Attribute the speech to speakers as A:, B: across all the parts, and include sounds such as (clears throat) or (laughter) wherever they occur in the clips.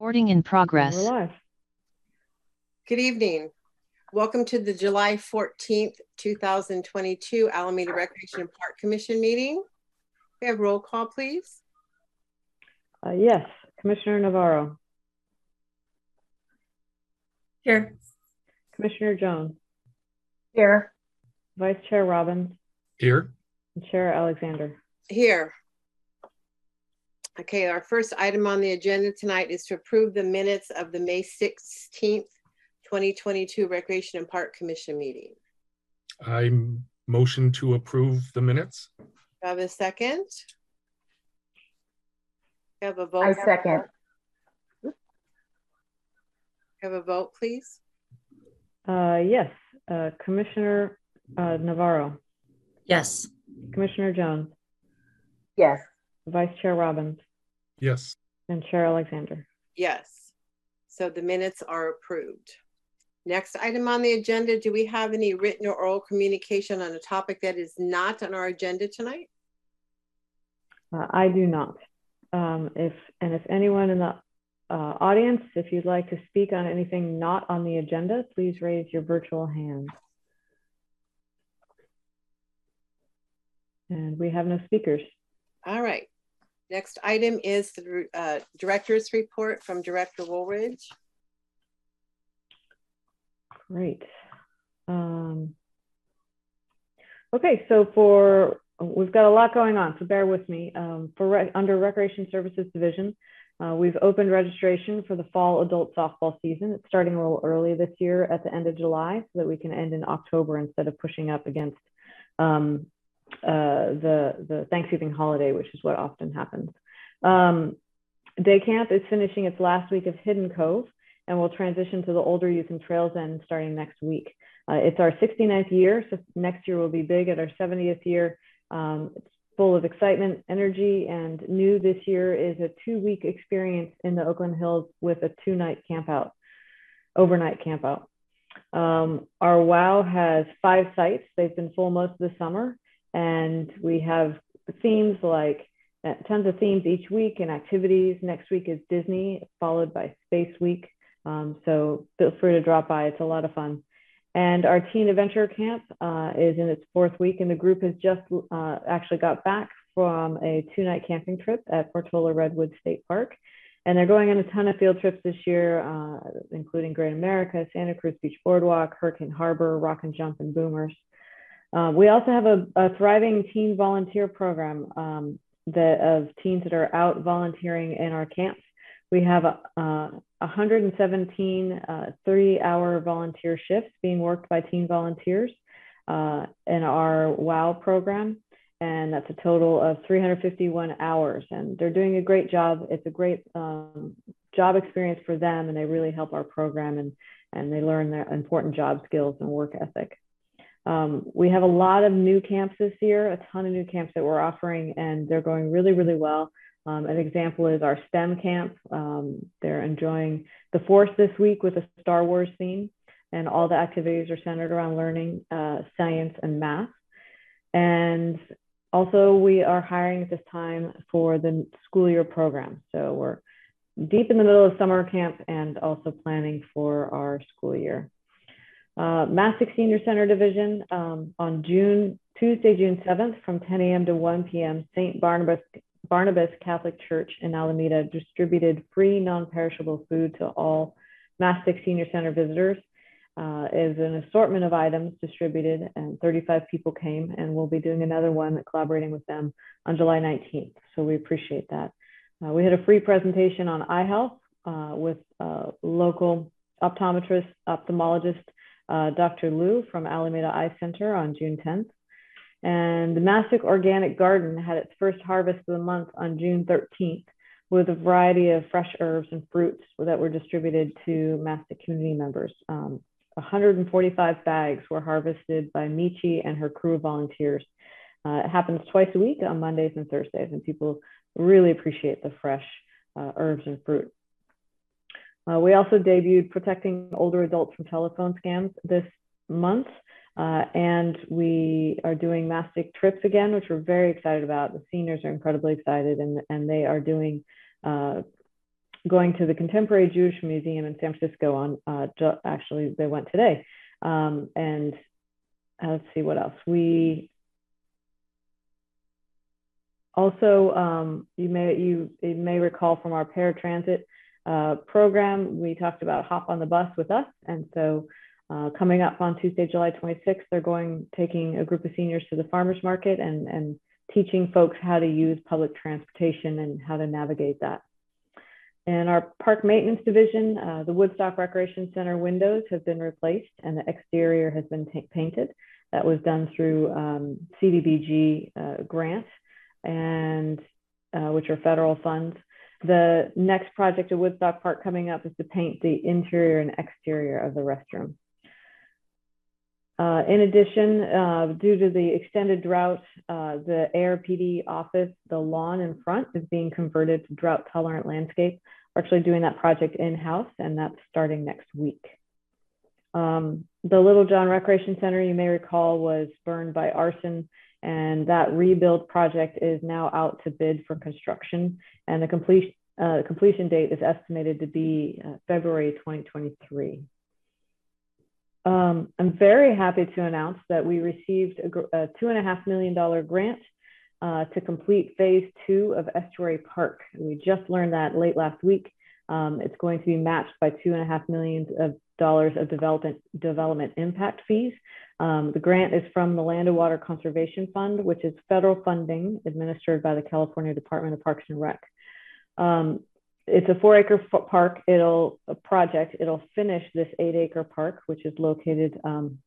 A: Recording in progress.
B: We're live.
C: Good evening. Welcome to the July 14th, 2022 Alameda Recreation and Park Commission meeting. We have roll call, please.
B: Uh, yes, Commissioner Navarro,
D: Here.
B: Commissioner Jones,
D: Here.
B: Vice Chair Robbins,
E: Here.
B: and Chair Alexander.
C: Here. Okay, our first item on the agenda tonight is to approve the minutes of the May 16th, 2022 Recreation and Park Commission meeting.
E: I motion to approve the minutes.
C: Do I Have a second? Have a vote, I
D: second.
C: have a vote, please.
B: Uh, yes, uh, Commissioner uh, Navarro,
D: Yes.
B: Commissioner Jones,
D: Yes.
B: Vice Chair Robbins,
E: Yes.
B: and Chair Alexander.
C: Yes. So the minutes are approved. Next item on the agenda, do we have any written or oral communication on a topic that is not on our agenda tonight?
B: Uh, I do not. Um, if and if anyone in the uh, audience, if you'd like to speak on anything not on the agenda, please raise your virtual hand. And we have no speakers.
C: All right. Next item is the uh, director's report from Director Wooldridge.
B: Great. Um, okay, so for we've got a lot going on, so bear with me. Um, for rec under Recreation Services Division, uh, we've opened registration for the fall adult softball season. It's starting a little early this year at the end of July, so that we can end in October instead of pushing up against um, uh, the the Thanksgiving holiday, which is what often happens. Um, day camp is finishing its last week of Hidden Cove and we'll transition to the older youth and trails end starting next week. Uh, it's our 69th year, so next year will be big at our 70th year. Um, it's full of excitement, energy, and new this year is a two-week experience in the Oakland Hills with a two-night campout, overnight campout. Um, our WOW has five sites. They've been full most of the summer, and we have themes like uh, tons of themes each week and activities. Next week is Disney, followed by Space Week. Um, so feel free to drop by. It's a lot of fun. And our Teen Adventure Camp uh, is in its fourth week, and the group has just uh, actually got back from a two-night camping trip at Portola Redwood State Park. And they're going on a ton of field trips this year, uh, including Great America, Santa Cruz Beach Boardwalk, Hurricane Harbor, Rock and Jump, and Boomers. Uh, we also have a, a, thriving teen volunteer program um, that of teens that are out volunteering in our camps. We have uh, 117 uh, 30 hour volunteer shifts being worked by teen volunteers uh, in our WOW program. And that's a total of 351 hours. And they're doing a great job. It's a great um, job experience for them, and they really help our program and, and they learn their important job skills and work ethic. Um, we have a lot of new camps this year, a ton of new camps that we're offering, and they're going really, really well. Um, an example is our STEM camp. Um, they're enjoying the Force this week with a Star Wars theme, and all the activities are centered around learning uh, science and math. And also, we are hiring at this time for the school year program. So we're deep in the middle of summer camp and also planning for our school year. Uh, Mastick Senior Center Division um, on June Tuesday, June 7th from 10 a.m. to 1 p.m. St. Barnabas Barnabas Catholic Church in Alameda distributed free non-perishable food to all Mastick Senior Center visitors. Uh, is an assortment of items distributed and 35 people came and we'll be doing another one collaborating with them on July 19th. So we appreciate that. Uh, we had a free presentation on eye health uh, with local optometrist, ophthalmologist, uh, Dr. Liu from Alameda Eye Center on June 10th. And the Mastick Organic Garden had its first harvest of the month on June 13th with a variety of fresh herbs and fruits that were distributed to Mastick community members. Um, 145 bags were harvested by Michi and her crew of volunteers. Uh, it happens twice a week on Mondays and Thursdays, and people really appreciate the fresh uh, herbs and fruit. Uh, we also debuted Protecting Older Adults from Telephone Scams this month. Uh, and we are doing Mastick trips again, which we're very excited about. The seniors are incredibly excited, and, and they are doing uh, going to the Contemporary Jewish Museum in San Francisco on, uh, ju- actually, they went today. Um, and uh, let's see what else. We also, um, you may you, you may recall from our paratransit uh, program, we talked about hop on the bus with us. And so uh, coming up on Tuesday, July 26th, they're going, taking a group of seniors to the farmer's market and, and teaching folks how to use public transportation and how to navigate that. In our park maintenance division, uh, the Woodstock Recreation Center windows have been replaced and the exterior has been painted. That was done through um, CDBG uh, grant and uh, which are federal funds. The next project at Woodstock Park coming up is to paint the interior and exterior of the restroom. Uh, in addition, uh, due to the extended drought, uh, the ARPD office, the lawn in front is being converted to drought tolerant landscape. We're actually doing that project in-house and that's starting next week. Um, the Littlejohn Recreation Center, you may recall, was burned by arson and that rebuild project is now out to bid for construction and the complete, uh, completion date is estimated to be uh, February 2023. Um, I'm very happy to announce that we received a, a two and a half million dollar grant uh, to complete phase two of Estuary Park. We just learned that late last week. Um, it's going to be matched by two and a half millions of dollars of development development impact fees. Um, the grant is from the Land and Water Conservation Fund, which is federal funding administered by the California Department of Parks and Rec. Um, it's a four acre park. It'll a project. It'll finish this eight acre park, which is located um,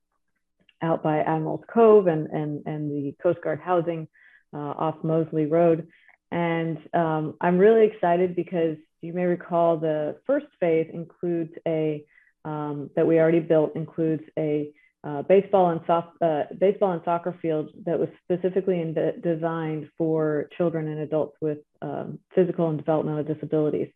B: out by Admiral's Cove and, and, and the Coast Guard housing uh, off Mosley Road. And um, I'm really excited because you may recall the first phase includes a, um, that we already built includes a uh, baseball and soft, uh, baseball and soccer field that was specifically de designed for children and adults with um, physical and developmental disabilities.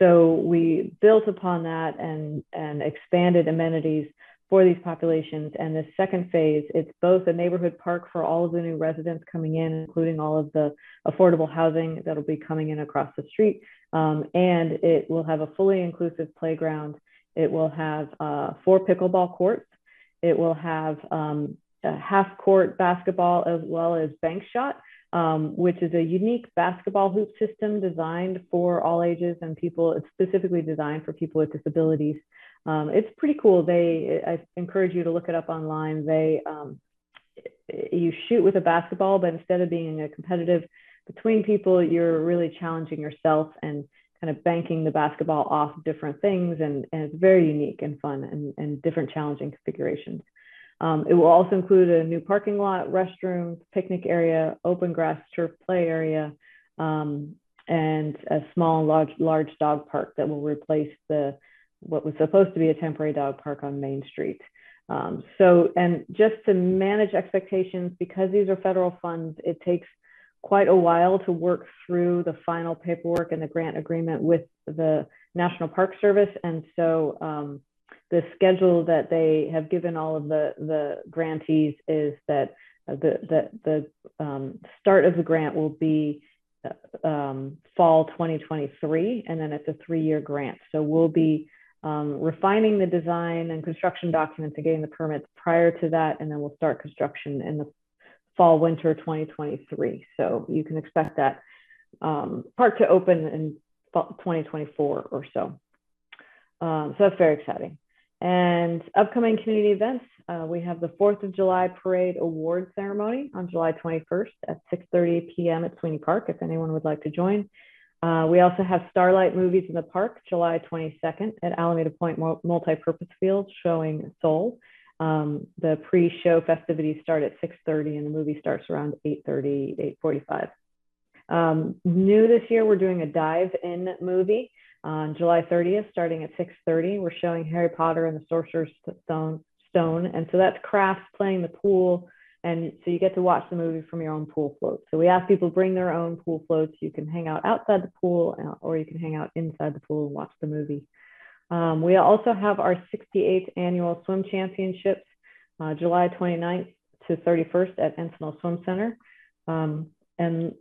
B: So we built upon that and, and expanded amenities for these populations. And the second phase, it's both a neighborhood park for all of the new residents coming in, including all of the affordable housing that'll be coming in across the street. Um, and it will have a fully inclusive playground. It will have uh, four pickleball courts it will have um, a half court basketball as well as bank shot, um, which is a unique basketball hoop system designed for all ages and people. It's specifically designed for people with disabilities. Um, it's pretty cool. They, I encourage you to look it up online. They, um, you shoot with a basketball, but instead of being a competitive between people, you're really challenging yourself and kind of banking the basketball off different things and, and it's very unique and fun and, and different challenging configurations. Um, it will also include a new parking lot, restrooms, picnic area, open grass turf play area, um, and a small large, large dog park that will replace the what was supposed to be a temporary dog park on Main Street. Um, so, and just to manage expectations, because these are federal funds, it takes quite a while to work through the final paperwork and the grant agreement with the National Park Service. And so um, the schedule that they have given all of the, the grantees is that the, the, the um, start of the grant will be um, fall 2023, and then it's a three-year grant. So we'll be um, refining the design and construction documents and getting the permits prior to that, and then we'll start construction in the fall winter 2023. So you can expect that um, park to open in 2024 or so. Um, so that's very exciting. And upcoming community events, uh, we have the 4th of July Parade Award Ceremony on July 21st at 6.30 p.m. at Sweeney Park, if anyone would like to join. Uh, we also have Starlight Movies in the Park, July 22nd at Alameda Point Multi-Purpose Field showing Soul. Um, the pre-show festivities start at 6.30 and the movie starts around 8.30, 8.45. Um, new this year, we're doing a dive-in movie on July 30th, starting at 6.30. We're showing Harry Potter and the Sorcerer's Stone, Stone. And so that's crafts playing the pool. And so you get to watch the movie from your own pool float. So we ask people bring their own pool floats. You can hang out outside the pool uh, or you can hang out inside the pool and watch the movie. Um, we also have our 68th annual swim championships, uh, July 29th to 31st at Encinal Swim Center. Um, and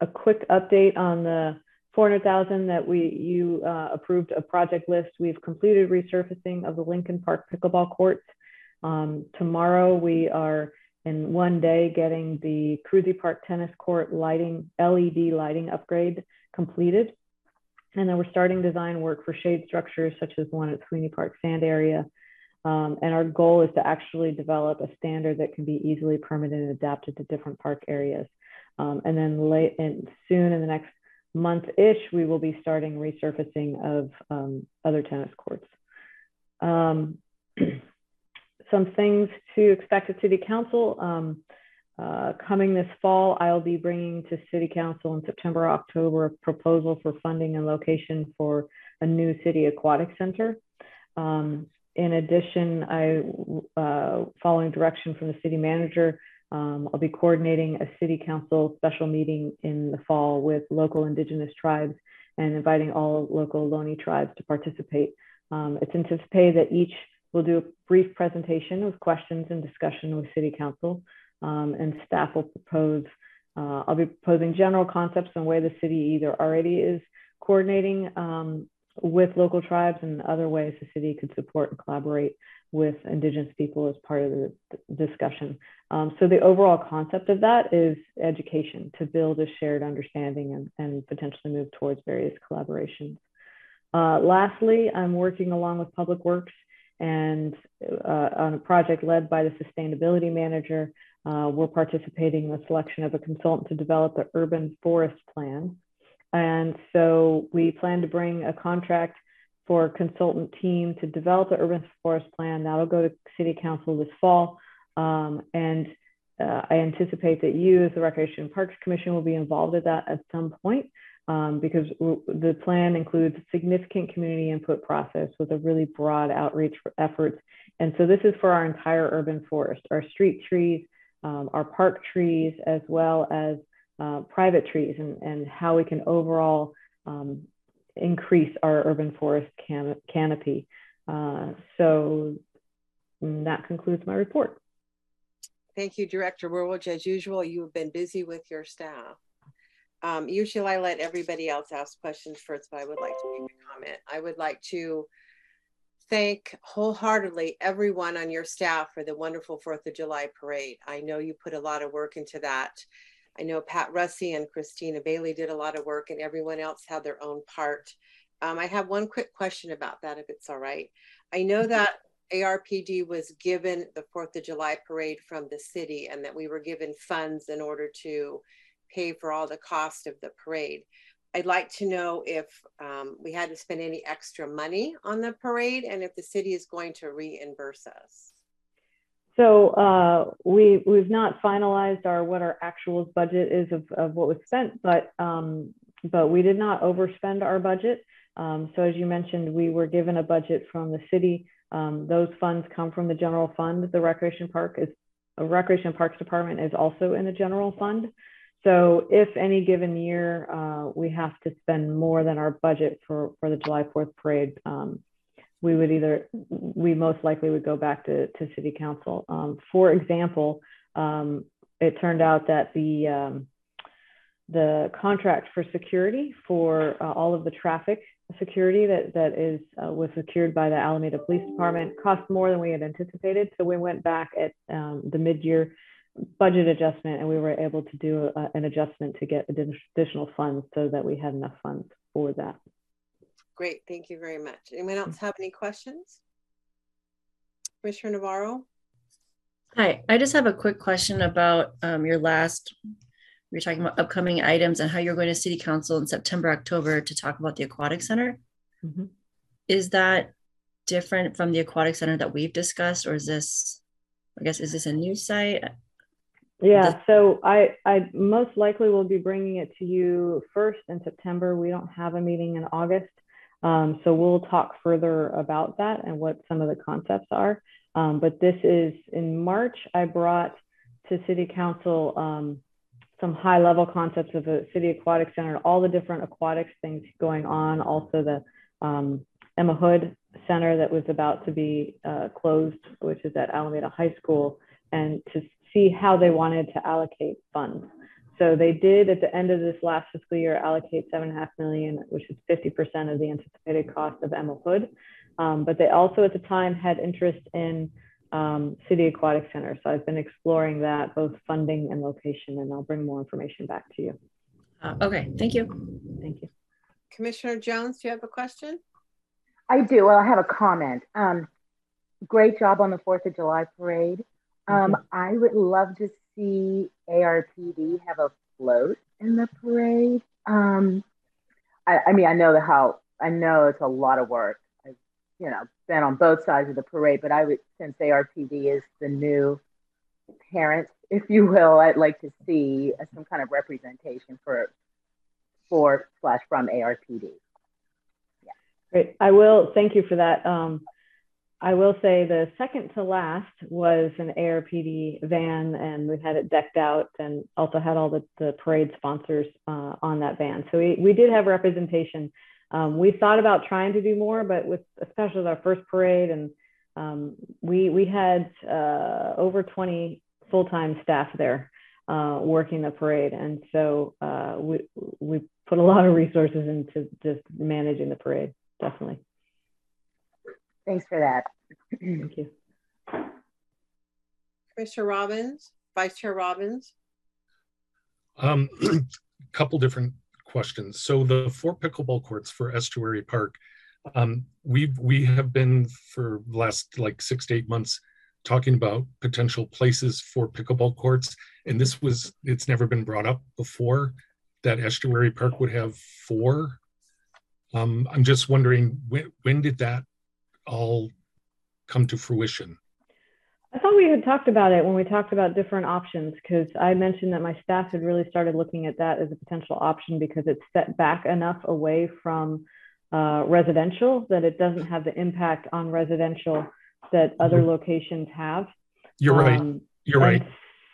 B: a quick update on the 400,000 that we, you uh, approved a project list. We've completed resurfacing of the Lincoln Park pickleball courts. Um, tomorrow we are in one day getting the Krusi Park tennis court lighting, LED lighting upgrade completed. And then we're starting design work for shade structures such as one at Sweeney Park Sand Area. Um, and our goal is to actually develop a standard that can be easily permitted and adapted to different park areas. Um, and then late and soon in the next month-ish, we will be starting resurfacing of um, other tennis courts. Um, (clears throat) some things to expect at City Council. Uh, coming this fall, I'll be bringing to City Council in September, October, a proposal for funding and location for a new city aquatic center. Um, in addition, I, uh, following direction from the city manager, um, I'll be coordinating a city council special meeting in the fall with local indigenous tribes and inviting all local Loni tribes to participate. Um, it's anticipated that each will do a brief presentation with questions and discussion with city council um, and staff will propose, uh, I'll be proposing general concepts on where the city either already is coordinating um, with local tribes and other ways the city could support and collaborate with indigenous people as part of the discussion. Um, so the overall concept of that is education to build a shared understanding and, and potentially move towards various collaborations. Uh, lastly, I'm working along with Public Works and uh, on a project led by the sustainability manager. Uh, we're participating in the selection of a consultant to develop the urban forest plan. And so we plan to bring a contract for a consultant team to develop the urban forest plan. That'll go to city council this fall. Um, and uh, I anticipate that you as the Recreation and Parks Commission will be involved at that at some point um, because the plan includes significant community input process with a really broad outreach efforts. And so this is for our entire urban forest, our street trees, um, our park trees, as well as uh, private trees and, and how we can overall um, increase our urban forest can canopy. Uh, so that concludes my report.
C: Thank you, Director Wooldridge. As usual, you have been busy with your staff. Um, usually I let everybody else ask questions first, but I would like to make a comment. I would like to thank wholeheartedly everyone on your staff for the wonderful 4th of July parade. I know you put a lot of work into that. I know Pat Russi and Christina Bailey did a lot of work and everyone else had their own part. Um, I have one quick question about that, if it's all right. I know mm-hmm. that ARPD was given the 4th of July parade from the city and that we were given funds in order to pay for all the cost of the parade. I'd like to know if um, we had to spend any extra money on the parade and if the city is going to reimburse us.
B: So uh, we we've not finalized our what our actual budget is of, of what was spent, but um, but we did not overspend our budget. Um, so as you mentioned, we were given a budget from the city. Um, those funds come from the general fund. The recreation park is a recreation parks department is also in the general fund. So if any given year uh, we have to spend more than our budget for, for the July 4th parade, um, we would either, we most likely would go back to, to city council. Um, for example, um, it turned out that the, um, the contract for security for uh, all of the traffic security that, that is, uh, was secured by the Alameda Police Department cost more than we had anticipated. So we went back at um, the mid-year budget adjustment and we were able to do a, an adjustment to get additional funds so that we had enough funds for that.
C: Great, thank you very much. Anyone else have any questions? Commissioner Navarro?
D: Hi, I just have a quick question about um, your last, you're talking about upcoming items and how you're going to city council in September, October to talk about the aquatic center. Mm -hmm. Is that different from the aquatic center that we've discussed or is this, I guess, is this a new site?
B: Yeah, so I, I most likely will be bringing it to you first in September. We don't have a meeting in August. Um, so we'll talk further about that and what some of the concepts are. Um, but this is in March, I brought to City Council um, some high level concepts of a city aquatic center, all the different aquatics things going on, also the um, Emma Hood Center that was about to be uh, closed, which is at Alameda High School, and to see how they wanted to allocate funds. so they did at the end of this last fiscal year allocate seven and a half million, which is 50% of the anticipated cost of Emma Hood. Um, but they also at the time had interest in um, City Aquatic Center. So I've been exploring that, both funding and location, and I'll bring more information back to you.
D: Uh, okay, thank you.
B: Thank you.
C: Commissioner Jones, do you have a question?
A: I do. Well, I have a comment. Um, great job on the 4th of July parade. Um, I would love to see ARPD have a float in the parade. Um, I, I mean, I know the how, I know it's a lot of work. I've, you know, been on both sides of the parade, but I would, since ARPD is the new parent, if you will, I'd like to see some kind of representation for, for slash from ARPD. Yeah.
B: Great. I will thank you for that. Um, I will say the second to last was an ARPD van, and we had it decked out, and also had all the, the parade sponsors uh, on that van. So we, we did have representation. Um, we thought about trying to do more, but with especially with our first parade, and um, we we had uh, over 20 full-time staff there uh, working the parade, and so uh, we we put a lot of resources into just managing the parade. Definitely.
A: Thanks for that.
B: Thank you.
C: Commissioner Robbins, Vice Chair Robbins.
E: Um, (clears throat) couple different questions. So the four pickleball courts for Estuary Park, um, we we have been for the last like six to eight months talking about potential places for pickleball courts, and this was it's never been brought up before that Estuary Park would have four. Um, I'm just wondering when when did that all come to fruition?
B: I thought we had talked about it when we talked about different options because I mentioned that my staff had really started looking at that as a potential option because it's set back enough away from uh, residential that it doesn't have the impact on residential that other
E: Mhm.
B: locations have.
E: You're right.
B: Um,
E: You're right.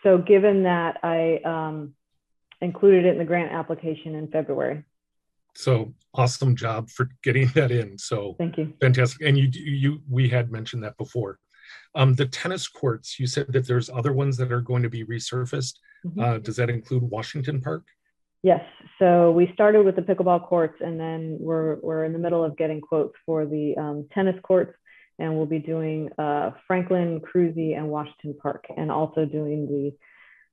B: So given that, I um, included it in the grant application in February.
E: So awesome job for getting that in. So
B: Thank you.
E: fantastic. And you, you, we had mentioned that before. Um, the tennis courts, you said that there's other ones that are going to be resurfaced.
B: Mhm.
E: Uh, does that include Washington Park?
B: Yes. So we started with the pickleball courts, and then we're we're in the middle of getting quotes for the um, tennis courts, and we'll be doing uh, Franklin, Krusi, and Washington Park, and also doing the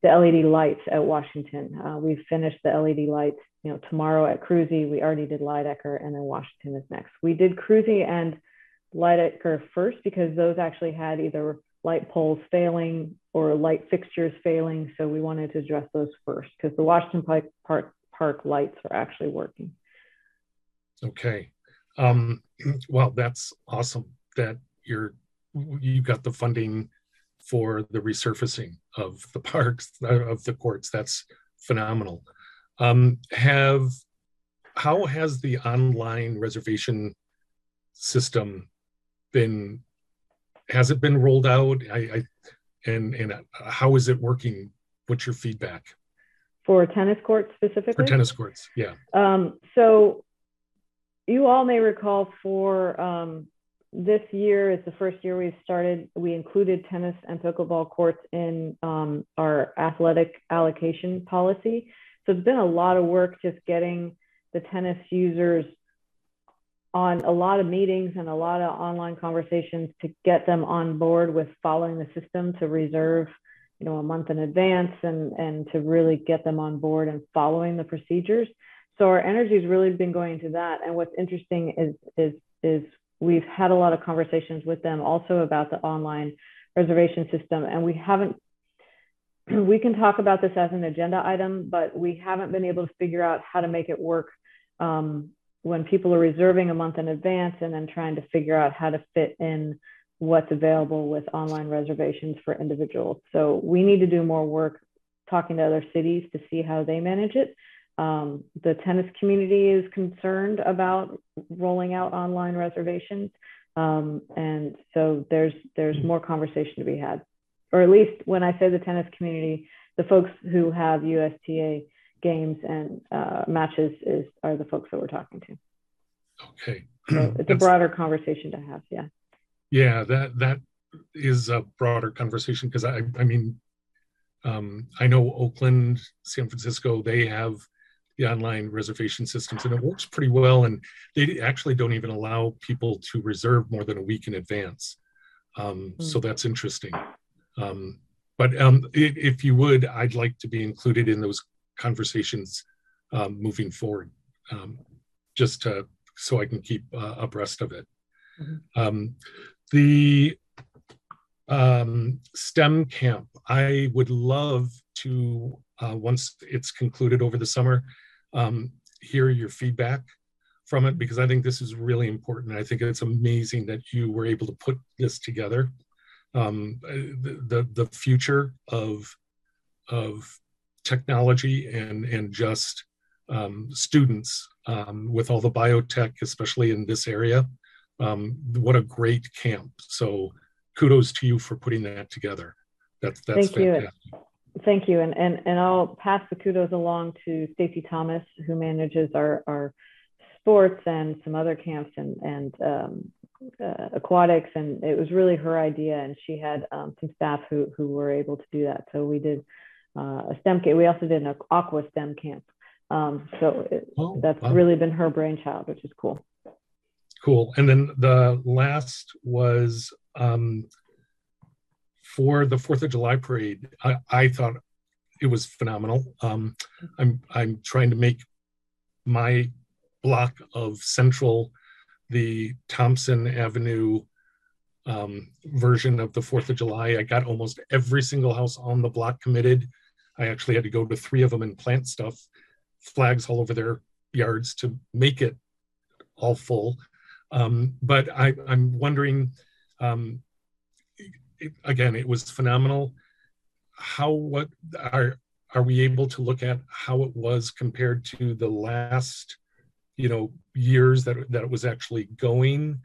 B: the LED lights at Washington. Uh, we've finished the LED lights, you know, tomorrow at Krusi. We already did Leydecker, and then Washington is next. We did Krusi and Leydecker first because those actually had either light poles failing or light fixtures failing. So we wanted to address those first because the Washington Park, Park, Park lights are actually working.
E: Okay. Um, (clears throat) well, that's awesome that you're, you've got the funding for the resurfacing of the parks, uh, of the courts. That's phenomenal. Um, have, how has the online reservation system been, has it been rolled out? I, I, and, and how is it working? What's your feedback
B: For tennis courts specifically?
E: for tennis courts? Yeah.
B: Um, so you all may recall for um, this year is the first year we've started, we included tennis and pickleball courts in um, our athletic allocation policy. So it's been a lot of work just getting the tennis users on a lot of meetings and a lot of online conversations to get them on board with following the system to reserve you know a month in advance and and to really get them on board and following the procedures so our energy has really been going to that and what's interesting is is is we've had a lot of conversations with them also about the online reservation system and we haven't (clears throat) we can talk about this as an agenda item but we haven't been able to figure out how to make it work um, when people are reserving a month in advance and then trying to figure out how to fit in what's available with online reservations for individuals. So we need to do more work talking to other cities to see how they manage it. Um, the tennis community is concerned about rolling out online reservations. Um, and so there's there's more conversation to be had. Or at least when I say the tennis community, the folks who have USTA games and uh, matches is are the folks that we're talking to.
E: Okay.
B: So (clears throat) it's a broader conversation to have. Yeah.
E: Yeah, that that is a broader conversation because I I mean, Um, I know Oakland, San Francisco, they have the online reservation systems and it works pretty well. And they actually don't even allow people to reserve more than a week in advance. Um, mm. So that's interesting. Um, but um, if you would, I'd like to be included in those conversations um, moving forward, um, just to, so I can keep uh, abreast of it. Mm-hmm. Um, the um, STEM camp, I would love to, uh, once it's concluded over the summer, um, hear your feedback from it because I think this is really important. I think it's amazing that you were able to put this together. Um, the, the, the future of of technology and and just um, students um, with all the biotech, especially in this area. Um, what a great camp! So kudos to you for putting that together. That's that's
B: Thank fantastic. You. Thank you, and and and I'll pass the kudos along to Stacy Thomas, who manages our our sports and some other camps and and um, uh, aquatics, and it was really her idea, and she had um, some staff who who were able to do that. So we did uh, a STEM camp. We also did an aqua STEM camp. Um, so it, oh, that's wow. really been her brainchild, which is cool.
E: Cool. And then the last was um, for the Fourth of July parade. I, I thought it was phenomenal. Um, I'm I'm trying to make my block of Central the Thompson Avenue um, version of the Fourth of July. I got almost every single house on the block committed. I actually had to go to three of them and plant stuff, flags all over their yards to make it all full. Um, but I, am wondering, um, it, again, it was phenomenal. How what are are we able to look at how it was compared to the last, you know, years that that it was actually going?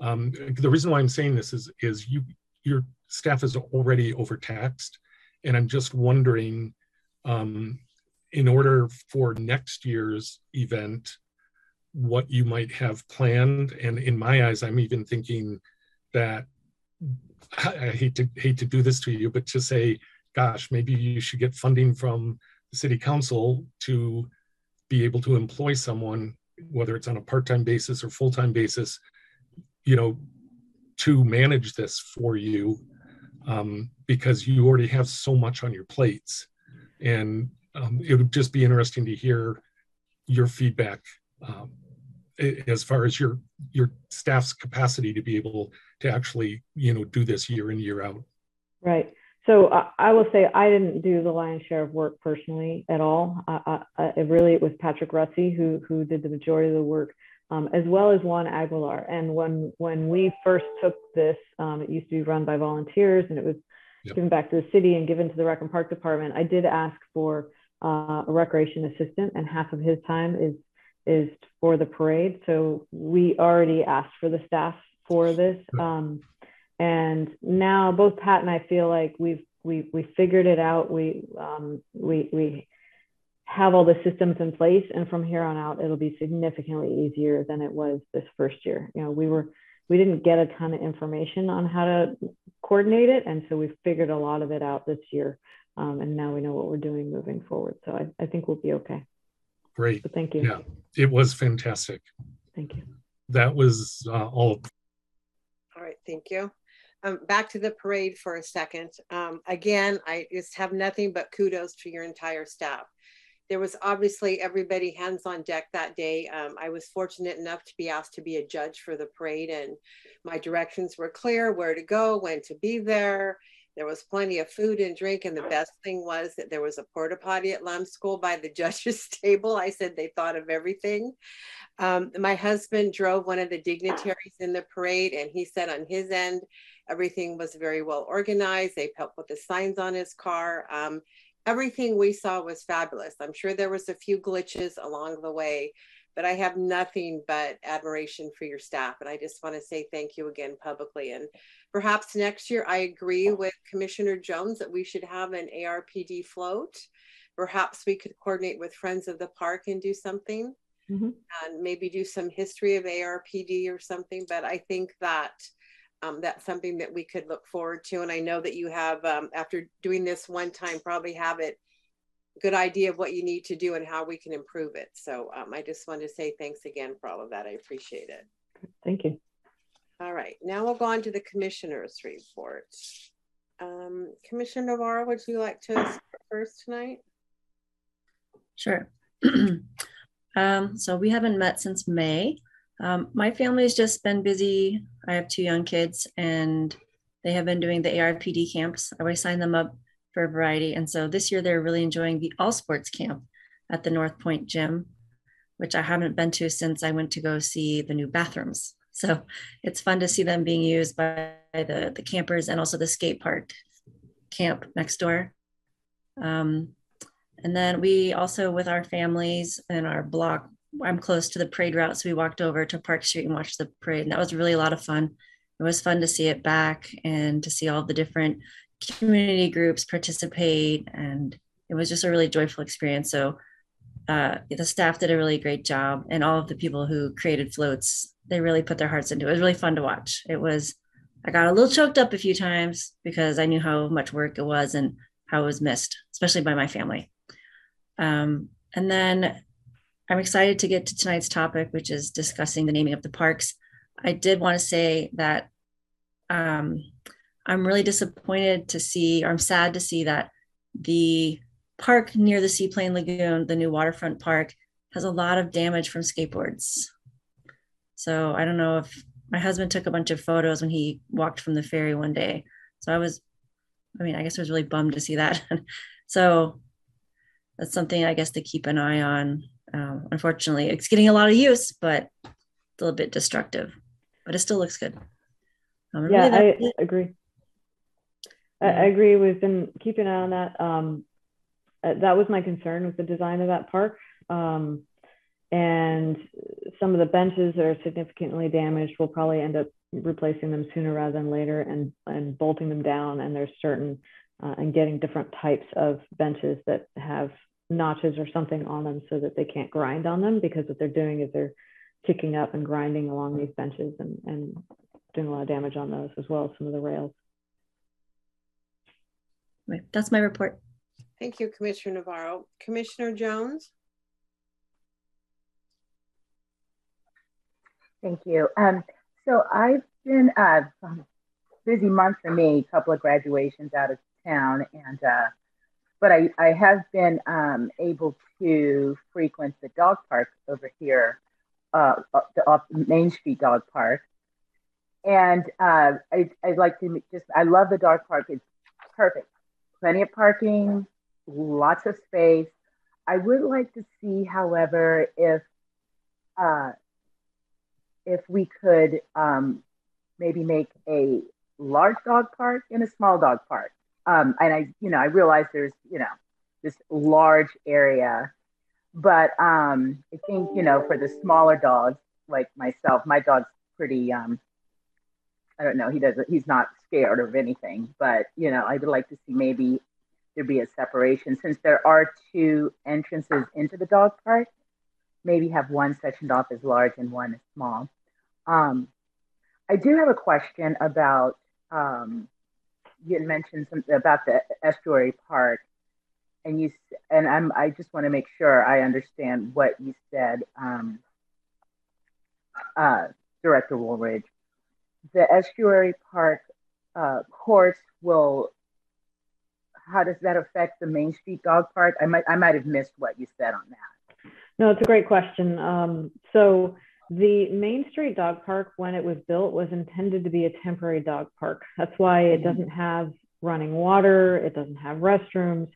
E: Um, the reason why I'm saying this is is you your staff is already overtaxed, and I'm just wondering, um, in order for next year's event, what you might have planned. And in my eyes, I'm even thinking that I hate to hate to do this to you, but to say, gosh, maybe you should get funding from the city council to be able to employ someone, whether it's on a part-time basis or full-time basis, you know, to manage this for you, um, because you already have so much on your plates, and um, it would just be interesting to hear your feedback um, as far as your your staff's capacity to be able to actually you know do this year in year out
B: right so uh, i will say i didn't do the lion's share of work personally at all I, I, it really it was patrick rutsey who who did the majority of the work um, as well as juan aguilar and when when we first took this um, it used to be run by volunteers and it was yep. given back to the city and given to the rec and park department i did ask for uh, a recreation assistant and half of his time is is for the parade. So we already asked for the staff for this. Um, and now both Pat and I feel like we've we we figured it out. We um, we we have all the systems in place, and from here on out, it'll be significantly easier than it was this first year. You know, we were we didn't get a ton of information on how to coordinate it, and so we've figured a lot of it out this year. Um, and now we know what we're doing moving forward. So I, I think we'll be okay.
E: Great.
B: But thank you.
E: Yeah, it was fantastic.
B: Thank you.
E: That was uh, all.
C: All right, thank you. Um, back to the parade for a second. Um, again, I just have nothing but kudos to your entire staff. There was obviously everybody hands on deck that day. Um, I was fortunate enough to be asked to be a judge for the parade, and my directions were clear where to go, when to be there, there was plenty of food and drink. And the best thing was that there was a porta potty at Lum School by the (laughs) judge's table. I said they thought of everything. Um, my husband drove one of the dignitaries in the parade, and he said on his end, everything was very well organized. They helped with the signs on his car. Um, everything we saw was fabulous. I'm sure there was a few glitches along the way, but I have nothing but admiration for your staff. And I just want to say thank you again publicly. And perhaps next year, I agree with Commissioner Jones that we should have an ARPD float. Perhaps we could coordinate with Friends of the Park and do something mm-hmm. and maybe do some history of ARPD or something. But I think that um, that's something that we could look forward to. And I know that you have, um, after doing this one time, probably have it good idea of what you need to do and how we can improve it. So um, I just want to say thanks again for all of that. I appreciate it.
B: Thank you.
C: All right, now we'll go on to the commissioner's report. Um, Commissioner Navarro, would you like to start first tonight?
D: Sure. (clears throat) um, so we haven't met since May. Um, my family's just been busy. I have two young kids and they have been doing the ARPD camps. I always sign them up for variety. And so this year they're really enjoying the all sports camp at the North Point gym, which I haven't been to since I went to go see the new bathrooms. So it's fun to see them being used by the, the campers and also the skate park camp next door. Um, and then we also, with our families and our block, I'm close to the parade route. So we walked over to Park Street and watched the parade. And that was really a lot of fun. It was fun to see it back and to see all the different community groups participate. And it was just a really joyful experience. So uh, the staff did a really great job and all of the people who created floats they really put their hearts into it. It was really fun to watch. It was I got a little choked up a few times because I knew how much work it was and how it was missed, especially by my family. Um, and then I'm excited to get to tonight's topic, which is discussing the naming of the parks. I did want to say that um, I'm really disappointed to see, or I'm sad to see that the park near the Seaplane Lagoon, the new waterfront park, has a lot of damage from skateboards. So I don't know if my husband took a bunch of photos when he walked from the ferry one day. So I was, I mean, I guess I was really bummed to see that. (laughs) so that's something I guess to keep an eye on. Um, unfortunately, it's getting a lot of use, but it's a little bit destructive, but it still looks good.
B: Um, yeah, really I agree. I, I, agree. We've been keeping an eye on that. Um, uh, that was my concern with the design of that park. Um, and some of the benches that are significantly damaged will probably end up replacing them sooner rather than later and, and bolting them down. And there's certain, uh, and getting different types of benches that have notches or something on them so that they can't grind on them because what they're doing is they're kicking up and grinding along these benches and, and doing a lot of damage on those as well as some of the rails.
D: That's my report.
C: Thank you, Commissioner Navarro. Commissioner Jones?
F: Thank you. Um, so I've been uh, busy month for me, a couple of graduations out of town, and uh, but I, I have been um, able to frequent the dog park over here, uh, the off Main Street Dog Park, and uh, I I'd like to just I love the dog park. It's perfect, plenty of parking, lots of space. I would like to see, however, if uh, if we could um, maybe make a large dog park and a small dog park. Um, and I, you know, I realize there's, you know, this large area, but um, I think, you know, for the smaller dogs like myself, my dog's pretty, um, I don't know, he doesn't, he's not scared of anything, but, you know, I would like to see maybe there be a separation since there are two entrances into the dog park maybe have one sectioned off as large and one as small. Um, I do have a question about um, you mentioned something about the estuary park, and you and I'm I just want to make sure I understand what you said, um, uh, Director Wooldridge. The estuary park uh, course will. How does that affect the Main Street Dog Park? I might I might have missed what you said on that.
B: No, it's a great question. Um, so the Main Street Dog Park, when it was built, was intended to be a temporary dog park. That's why it mm-hmm. doesn't have running water, it doesn't have restrooms.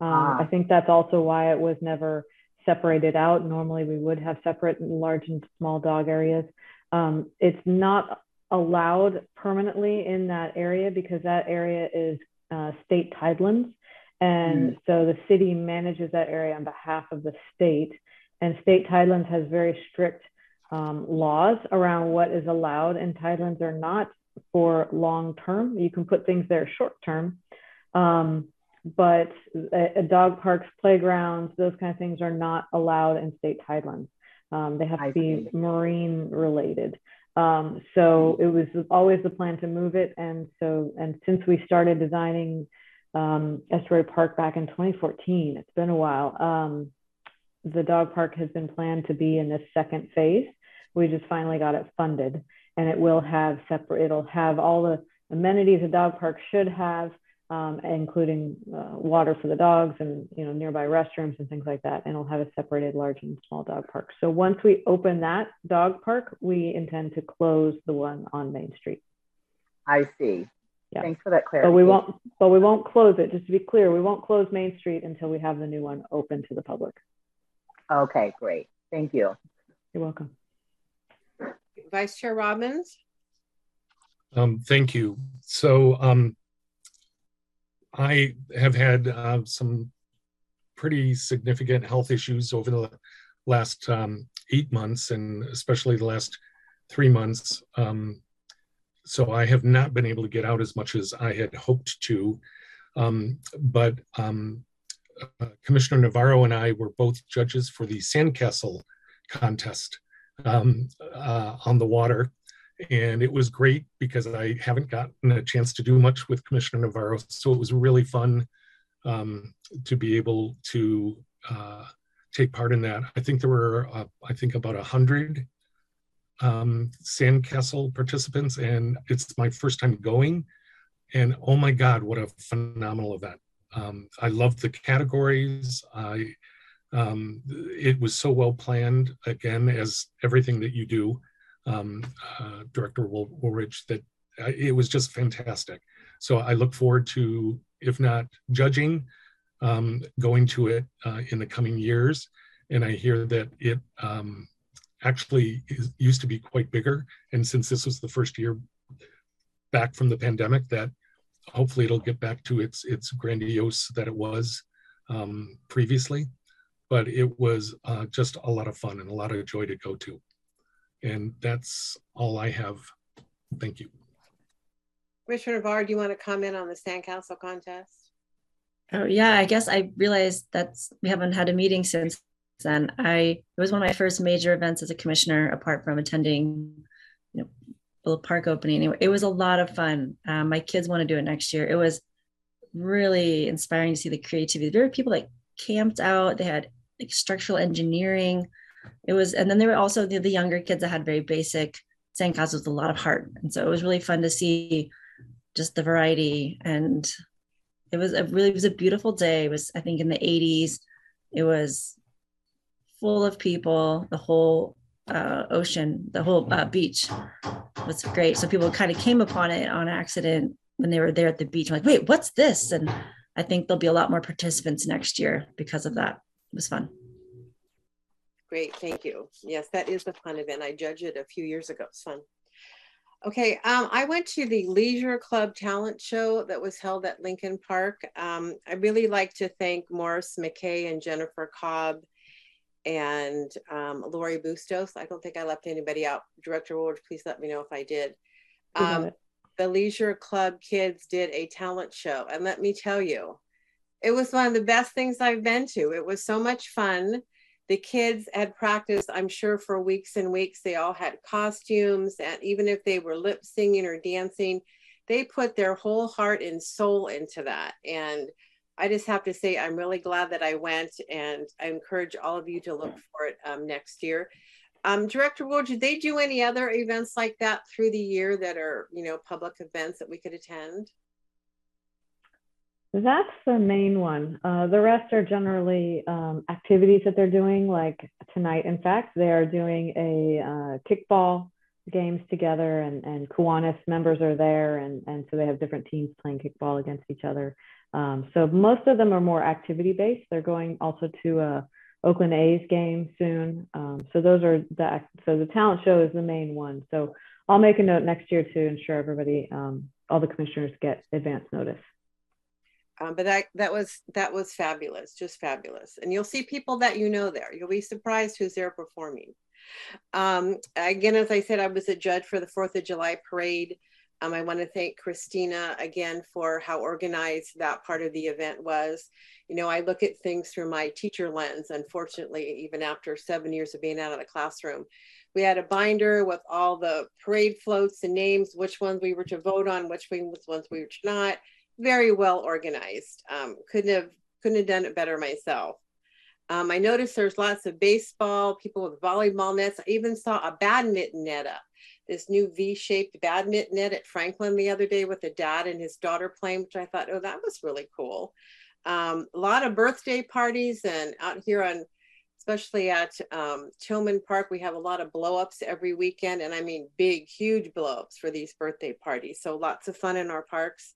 B: Um, ah. I think that's also why it was never separated out. Normally, we would have separate large and small dog areas. Um, it's not allowed permanently in that area because that area is uh, state tidelands. And mm. so the city manages that area on behalf of the state. And state tidelands has very strict um, laws around what is allowed in tidelands or not for long term. You can put things there short term, um, but a, a, dog parks, playgrounds, those kind of things are not allowed in state tidelands. Um, they have to be marine related. Um, so it was always the plan to move it. And so, and since we started designing um, Estuary Park back in 2014, it's been a while. Um, the dog park has been planned to be in this second phase. We just finally got it funded and it will have separate, it'll have all the amenities a dog park should have, um, including uh, water for the dogs and you know nearby restrooms and things like that. And it'll have a separated large and small dog park. So once we open that dog park, we intend to close the one on Main Street.
A: I see. Yeah. Thanks for that clarity.
B: But we won't. But we won't close it. Just to be clear, we won't close Main Street until we have the new one open to the public.
A: Okay, great. Thank you.
B: You're welcome.
C: Vice Chair Robbins.
E: Um, thank you. So um, I have had uh, some pretty significant health issues over the last um, eight months and especially the last three months. Um, so I have not been able to get out as much as I had hoped to. Um, but um, uh, Commissioner Navarro and I were both judges for the Sandcastle contest um, uh, on the water and it was great because I haven't gotten a chance to do much with Commissioner Navarro. So it was really fun um, to be able to uh, take part in that. I think there were, uh, I think about a hundred um, Sandcastle participants, and it's my first time going. And oh my God, what a phenomenal event! Um, I loved the categories. I um, it was so well planned. Again, as everything that you do um, uh, Director Wooldridge, that it was just fantastic. So I look forward to, if not judging, um, going to it uh, in the coming years. And I hear that it um, actually is, used to be quite bigger. And since this was the first year back from the pandemic, that hopefully it'll get back to its its grandiose that it was um, previously. But it was uh, just a lot of fun and a lot of joy to go to. And that's all I have. Thank you.
C: Commissioner Navarro, do you want to comment on the Sandcastle contest?
D: Oh yeah, I guess I realized that we haven't had a meeting since then. I it was one of my first major events as a commissioner, apart from attending, you know, little park opening. Anyway, It was a lot of fun. Um, my kids want to do it next year. It was really inspiring to see the creativity. There were people that camped out. They had like structural engineering it was and then there were also the, the younger kids that had very basic sandcastles with a lot of heart. And so it was really fun to see just the variety. And it was a really it was a beautiful day. It was i think in the 80s it was full of people. The whole uh, ocean the whole uh, beach was great. So people kind of came upon it on accident when they were there at the beach. I'm like wait what's this? And i think there'll be a lot more participants next year because of that. It was fun
C: Great, thank you. Yes, that is the fun event. I judged it a few years ago. It's fun. Okay, um, I went to the Leisure Club Talent Show that was held at Lincoln Park. Um, I really like to thank Morris McKay and Jennifer Cobb and um, Lori Bustos. I don't think I left anybody out. Director Ward, please let me know if I did. Um, the Leisure Club kids did a talent show. And let me tell you, it was one of the best things I've been to. It was so much fun the kids had practiced, I'm sure, for weeks and weeks. They all had costumes, and even if they were lip singing or dancing, they put their whole heart and soul into that. And I just have to say, I'm really glad that I went, and I encourage all of you to look for it um, next year. Um, Director Wood, did they do any other events like that through the year that are, you know, public events that we could attend?
B: That's the main one. Uh, the rest are generally um, activities that they're doing, like tonight. In fact, they are doing a uh, kickball games together, and, and Kiwanis members are there, and, and so they have different teams playing kickball against each other. Um, so most of them are more activity based. They're going also to a Oakland A's game soon. Um, so those are the so the talent show is the main one. So I'll make a note next year to ensure everybody, um, all the commissioners get advance notice.
C: Um, but that that was that was fabulous, just fabulous. And you'll see people that you know there. You'll be surprised who's there performing. Um, again, as I said, I was a judge for the Fourth of July parade. Um, I want to thank Christina again for how organized that part of the event was. You know, I look at things through my teacher lens, unfortunately, even after seven years of being out of the classroom. We had a binder with all the parade floats and names, which ones we were to vote on, which ones we were to not. Very well organized. Um, couldn't have couldn't have done it better myself. Um, I noticed there's lots of baseball, people with volleyball nets. I even saw a badminton net up this new V-shaped badminton net at Franklin the other day with a dad and his daughter playing, which I thought, oh, that was really cool. Um, a lot of birthday parties and out here on, especially at um, Tillman Park, we have a lot of blow-ups every weekend. And I mean, big, huge blow-ups for these birthday parties. So lots of fun in our parks.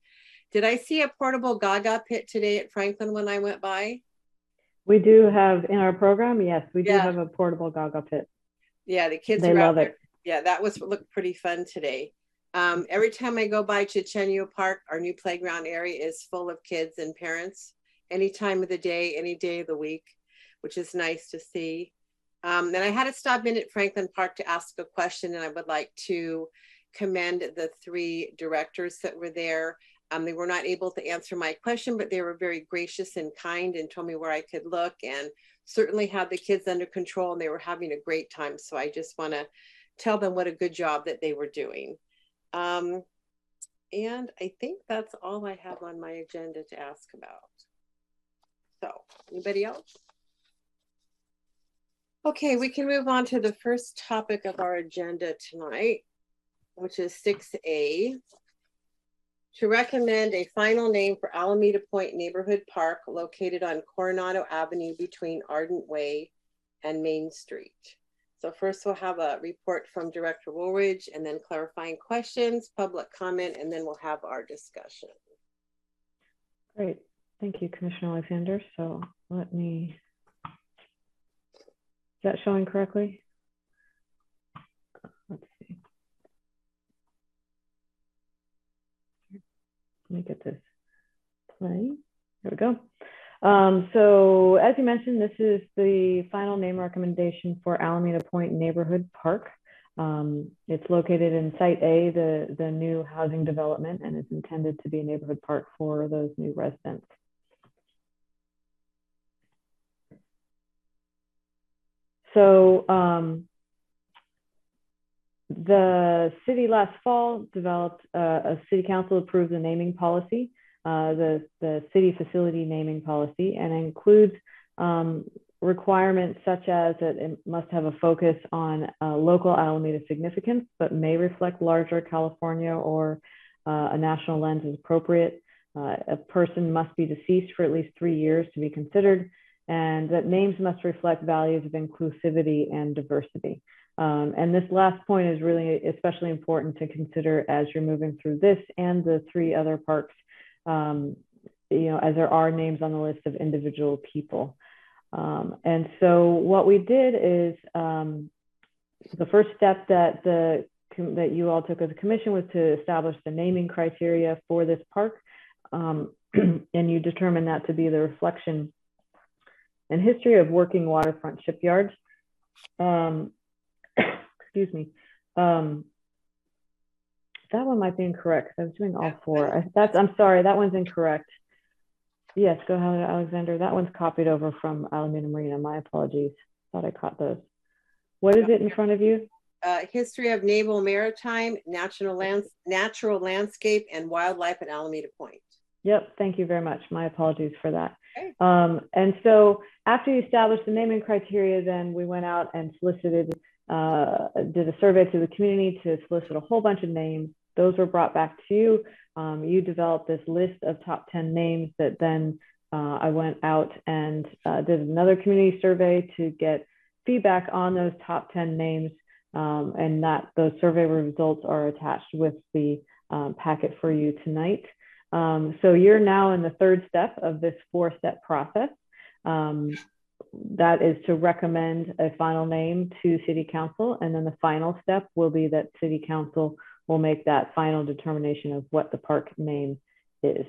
C: Did I see a portable Gaga pit today at Franklin when I went by?
B: We do have in our program, yes, we do yeah. have a portable Gaga pit.
C: Yeah, the kids
B: they love
C: there.
B: it
C: yeah, that was looked pretty fun today. Um, every time I go by Chochenyo Park, our new playground area is full of kids and parents any time of the day, any day of the week, which is nice to see. Um, and I had to stop in at Franklin Park to ask a question, and I would like to commend the three directors that were there. Um, they were not able to answer my question, but they were very gracious and kind and told me where I could look and certainly had the kids under control and they were having a great time. So I just want to tell them what a good job that they were doing. Um, and I think that's all I have on my agenda to ask about. So, anybody else? Okay, we can move on to the first topic of our agenda tonight, which is 6A. To recommend a final name for Alameda Point Neighborhood Park located on Coronado Avenue between Ardent Way and Main Street. So first we'll have a report from Director Wooldridge and then clarifying questions, public comment, and then we'll have our discussion.
B: Great. Thank you, Commissioner Alexander. So let me, is that showing correctly? Let me get this playing. There we go. Um, so as you mentioned, this is the final name recommendation for Alameda Point Neighborhood Park. Um, it's located in Site A, the, the new housing development, and is intended to be a neighborhood park for those new residents. So um, the city last fall developed, uh, a city council approved the naming policy uh, the, the city facility naming policy and includes um, requirements such as that it must have a focus on uh, local Alameda significance, but may reflect larger California or uh, a national lens as appropriate. Uh, a person must be deceased for at least three years to be considered, and that names must reflect values of inclusivity and diversity. Um, and this last point is really especially important to consider as you're moving through this and the three other parks um, you know, as there are names on the list of individual people. Um, and so what we did is um, the first step that the that you all took as a commission was to establish the naming criteria for this park, um, (clears throat) and you determined that to be the reflection and history of working waterfront shipyards. Um, excuse me. Um, that one might be incorrect. I was doing all four. I, that's I'm sorry, that one's incorrect. Yes, go ahead, Alexander. That one's copied over from Alameda Marina. My apologies. Thought I caught those. What is it in front of you?
C: Uh, history of naval maritime, natural lands, natural landscape, and wildlife at Alameda Point.
B: Yep, thank you very much. My apologies for that. Okay. Um, and so after you established the naming criteria, then we went out and solicited, uh, did a survey to the community to solicit a whole bunch of names. Those were brought back to you. Um, you developed this list of top 10 names that then uh, I went out and uh, did another community survey to get feedback on those top 10 names. Um, and that those survey results are attached with the um, packet for you tonight. Um, so you're now in the third step of this four step process. That is to recommend a final name to city council. And then the final step will be that city council will make that final determination of what the park name is.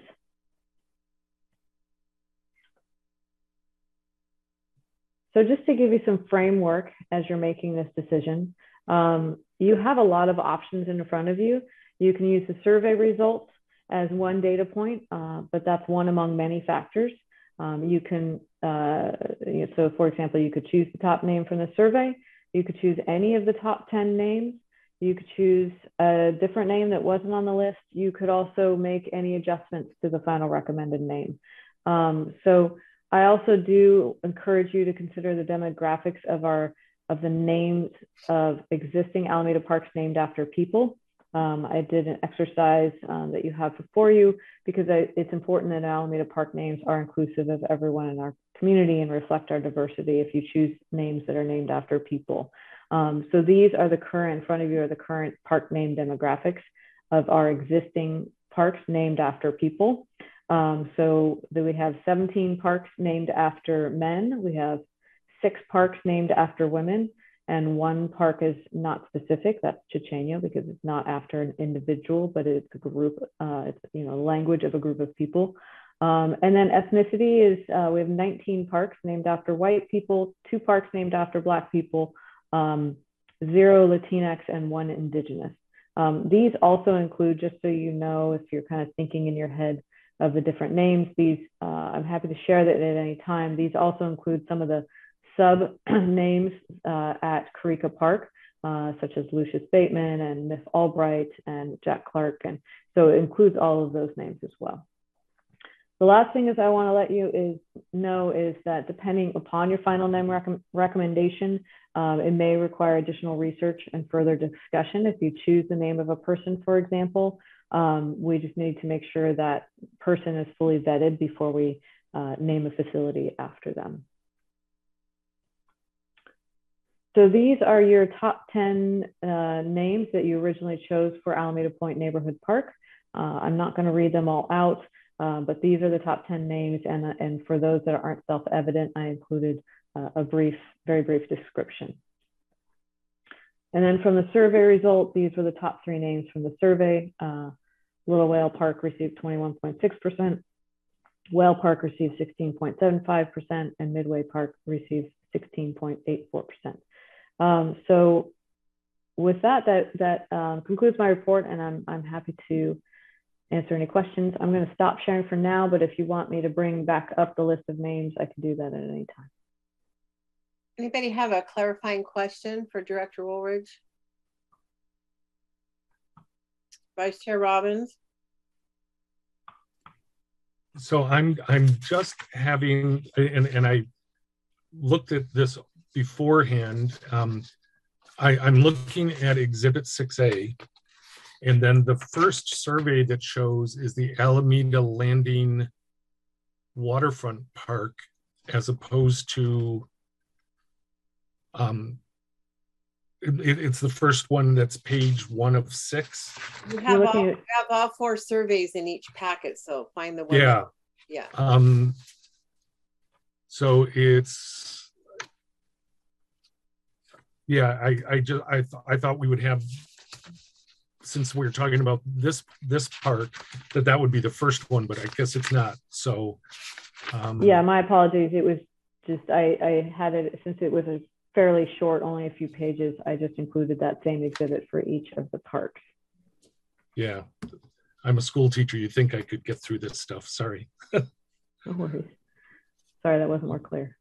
B: So just to give you some framework as you're making this decision, um, you have a lot of options in front of you. You can use the survey results as one data point, uh, but that's one among many factors. Um, you can, uh, so for example, you could choose the top name from the survey. You could choose any of the top 10 names. You could choose a different name that wasn't on the list. You could also make any adjustments to the final recommended name. Um, so I also do encourage you to consider the demographics of our of the names of existing Alameda parks named after people. Um, I did an exercise um, that you have before you because I, it's important that Alameda Park names are inclusive of everyone in our community and reflect our diversity if you choose names that are named after people. Um, so these are the current, in front of you are the current park name demographics of our existing parks named after people. Um, so we have 17 parks named after men. We have six parks named after women and one park is not specific. That's Chochenyo because it's not after an individual, but it's a group. Uh, it's you know language of a group of people. Um, and then ethnicity is uh, we have 19 parks named after white people, two parks named after black people, um, zero Latinx, and one indigenous. Um, these also include, just so you know, if you're kind of thinking in your head of the different names, these uh, I'm happy to share that at any time. These also include some of the sub (clears throat) names uh, at Carica Park, uh, such as Lucius Bateman and Miss Albright and Jack Clark. And so it includes all of those names as well. The last thing is I want to let you is know is that depending upon your final name rec recommendation, um, it may require additional research and further discussion. If you choose the name of a person, for example, um, we just need to make sure that person is fully vetted before we uh, name a facility after them. So these are your top 10 uh, names that you originally chose for Alameda Point Neighborhood Park. Uh, I'm not going to read them all out, uh, but these are the top 10 names. And, uh, and for those that aren't self-evident, I included uh, a brief, very brief description. And then from the survey result, these were the top three names from the survey. Uh, Little Whale Park received 21.6%, Whale Park received 16.75%, and Midway Park received 16.84%. Um, so with that, that, that um, concludes my report and I'm, I'm happy to answer any questions. I'm gonna stop sharing for now, but if you want me to bring back up the list of names, I can do that at any time.
C: Anybody have a clarifying question for Director Wooldridge? Vice Chair Robbins?
E: So I'm I'm just having and and I looked at this beforehand, um, I, I'm looking at Exhibit 6A, and then the first survey that shows is the Alameda Landing Waterfront Park as opposed to um, it, it's the first one that's page one of six.
C: You have, all, you have all four surveys in each packet, so find the one.
E: Yeah.
C: That,
E: yeah. Um, so it's yeah, I, I just, I, th- I thought we would have, since we are talking about this, this part, that that would be the first one, but I guess it's not. So,
B: um, yeah, my apologies. It was just, I, I had it, since it was a fairly short, only a few pages, I just included that same exhibit for each of the parks.
E: Yeah, I'm a school teacher. You think I could get through this stuff. Sorry. (laughs) no
B: worries. Sorry, that wasn't more clear.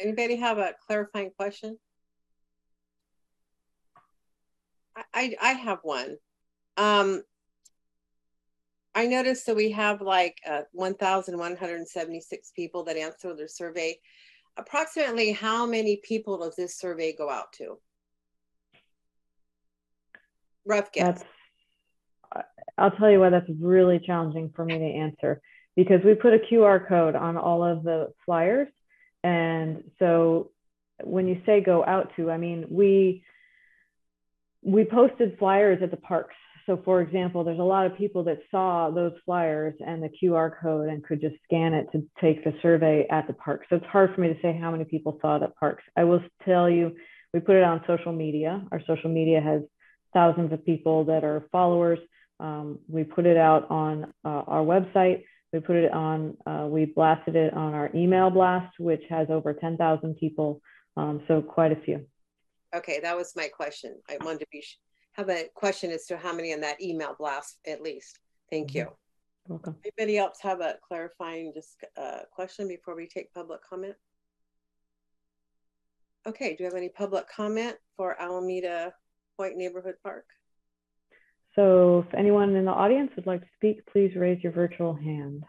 C: Anybody have a clarifying question? I, I, have one. Um, I noticed that we have like uh, 1,176 people that answer the survey. Approximately how many people does this survey go out to? Rough guess.
B: That's, I'll tell you why that's really challenging for me to answer because we put a QR code on all of the flyers and so when you say go out to, I mean, we, we posted flyers at the parks. So for example, there's a lot of people that saw those flyers and the QR code and could just scan it to take the survey at the park. So it's hard for me to say how many people saw it at parks. I will tell you, we put it on social media. Our social media has thousands of people that are followers. Um, we put it out on uh, our website. We put it on, uh, we blasted it on our email blast, which has over 10,000 people. Um, so quite a few.
C: Okay, that was my question. I wanted to be have a question as to how many in that email blast at least. Thank you.
B: Welcome.
C: Anybody else have a clarifying just uh, question before we take public comment? Okay, do you have any public comment for Alameda Point Neighborhood Park?
B: So if anyone in the audience would like to speak, please raise your virtual hand.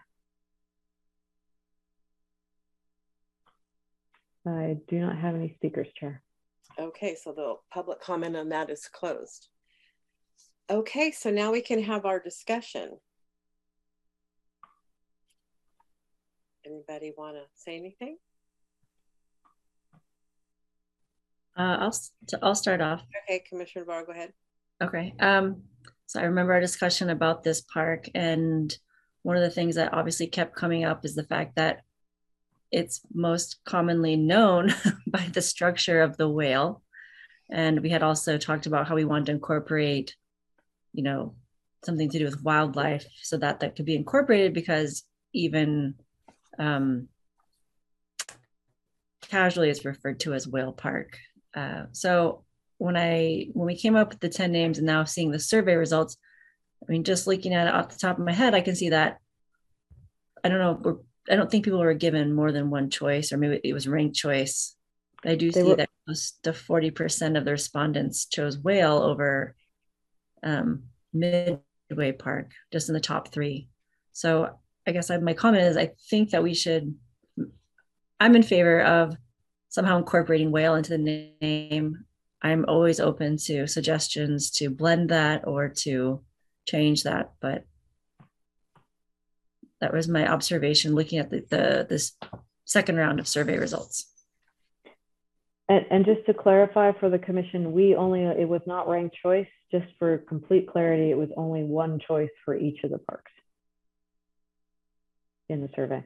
B: I do not have any speakers, Chair.
C: Okay, so the public comment on that is closed. Okay, so now we can have our discussion. Anybody want to say anything?
D: Uh, I'll, s- t- I'll start off.
C: Okay, Commissioner Barr, go ahead.
D: Okay. Um, so I remember our discussion about this park, and one of the things that obviously kept coming up is the fact that it's most commonly known (laughs) by the structure of the whale. And we had also talked about how we wanted to incorporate, you know, something to do with wildlife so that that could be incorporated because even um, casually it's referred to as whale park. Uh, so when I when we came up with the 10 names and now seeing the survey results, I mean, just looking at it off the top of my head, I can see that I don't know, we're, I don't think people were given more than one choice, or maybe it was ranked choice. But I do
B: They
D: see
B: were-
D: that close to 40% of the respondents chose whale over um, Midway Park, just in the top three. So I guess I, my comment is I think that we should, I'm in favor of somehow incorporating whale into the name. I'm always open to suggestions to blend that or to change that, but that was my observation looking at the, the this second round of survey results.
B: And, and just to clarify for the commission, we only, it was not ranked choice, just for complete clarity, it was only one choice for each of the parks in the survey.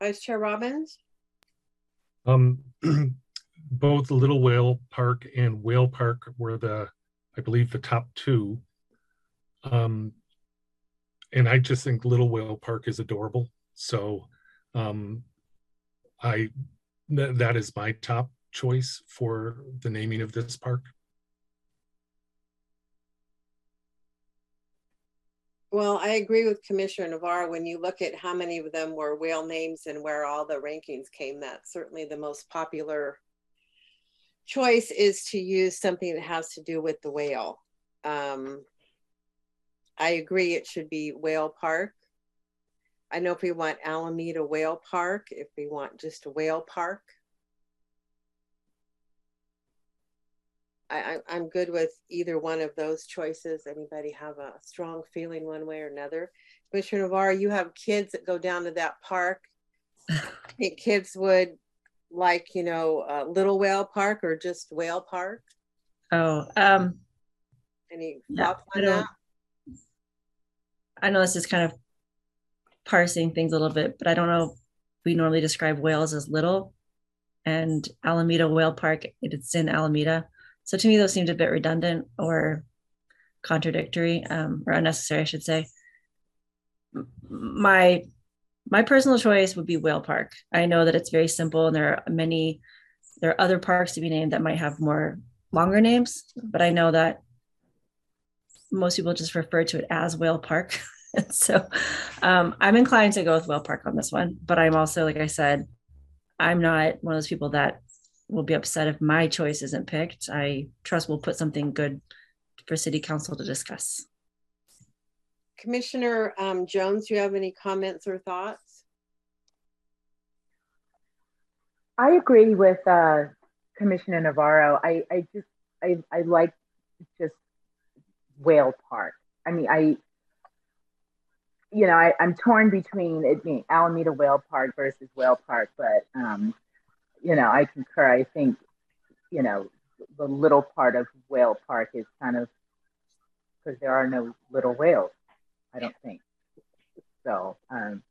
C: Vice Chair Robbins?
E: Um, (clears throat) both Little Whale Park and Whale Park were the, I believe, the top two. Um, and I just think Little Whale Park is adorable. So, um, I th- that is my top choice for the naming of this park.
C: Well, I agree with Commissioner Navarro. When you look at how many of them were whale names and where all the rankings came, that's certainly the most popular choice is to use something that has to do with the whale. Um, I agree it should be Whale Park. I know if we want Alameda Whale Park, if we want just a whale park. I, I, I'm good with either one of those choices. Anybody have a strong feeling one way or another? Commissioner Navarro, you have kids that go down to that park. I (laughs) Think kids would like, you know, uh, Little Whale Park or just Whale Park?
D: Oh, um,
C: Any thoughts
D: I
C: on
D: don't-
C: that?
D: I know this is kind of parsing things a little bit, but I don't know. We normally describe whales as little, and Alameda Whale Park, it's in Alameda. So to me, those seemed a bit redundant or contradictory, um, or unnecessary, I should say. My my personal choice would be Whale Park. I know that it's very simple, and there are many. There are other parks to be named that might have more longer names, but I know that most people just refer to it as Whale Park. (laughs) so um, I'm inclined to go with Whale Park on this one, but I'm also, like I said, I'm not one of those people that will be upset if my choice isn't picked. I trust we'll put something good for City Council to discuss.
C: Commissioner um, Jones, do you have any comments or thoughts?
A: I agree with uh, Commissioner Navarro. I, I just, I, I like just Whale Park. I mean, I, you know, I, I'm torn between it being Alameda Whale Park versus Whale Park, but, um, you know, I concur. I think, you know, the little part of Whale Park is kind of because there are no little whales, I don't think. So um,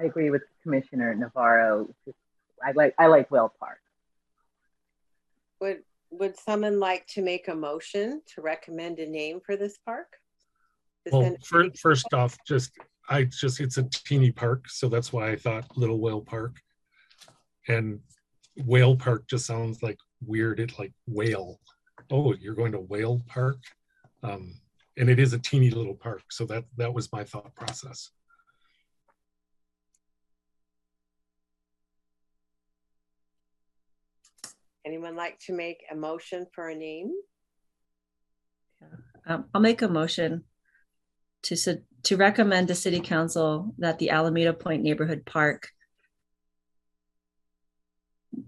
A: I agree with Commissioner Navarro. I like I like Whale Park.
C: Would would someone like to make a motion to recommend a name for this park? To
E: Well,
C: send-
E: fir- first off, just I just it's a teeny park, so that's why I thought Little Whale Park. And Whale Park just sounds like weird. It like whale. oh, you're going to Whale Park? Um, and it is a teeny little park. So that, that was my thought process.
C: Anyone like to make a motion for a name?
D: Um, I'll make a motion to, to recommend to city council that the Alameda Point Neighborhood Park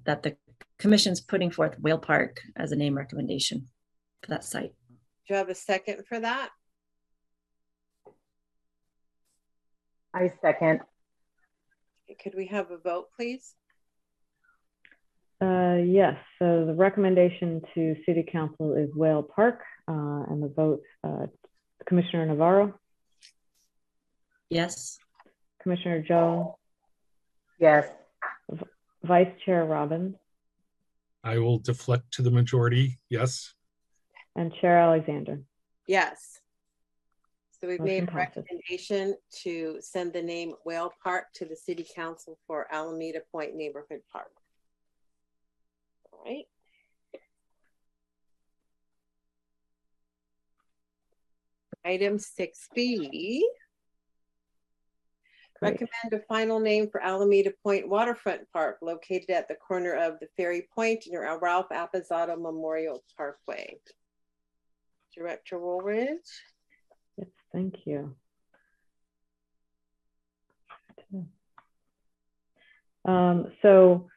D: that the commission's putting forth Whale Park as a name recommendation for that site.
C: Do you have a second for that?
A: I second.
C: Could we have a vote, please?
B: Uh, yes, so the recommendation to city council is Whale Park, uh, and the vote, uh, Commissioner Navarro,
D: Yes.
B: Commissioner Jones,
A: Yes.
B: Vice Chair Robbins,
E: I will deflect to the majority. Yes.
B: And Chair Alexander.
C: Yes. So we've made a
B: passes.
C: recommendation to send the name Whale Park to the city council for Alameda Point Neighborhood Park. All right. Item six B.
B: Great.
C: Recommend a final name for Alameda Point Waterfront Park located at the corner of the Ferry Point near Ralph Appezzato Memorial Parkway. Director Wooldridge.
B: Yes, thank you. Um, so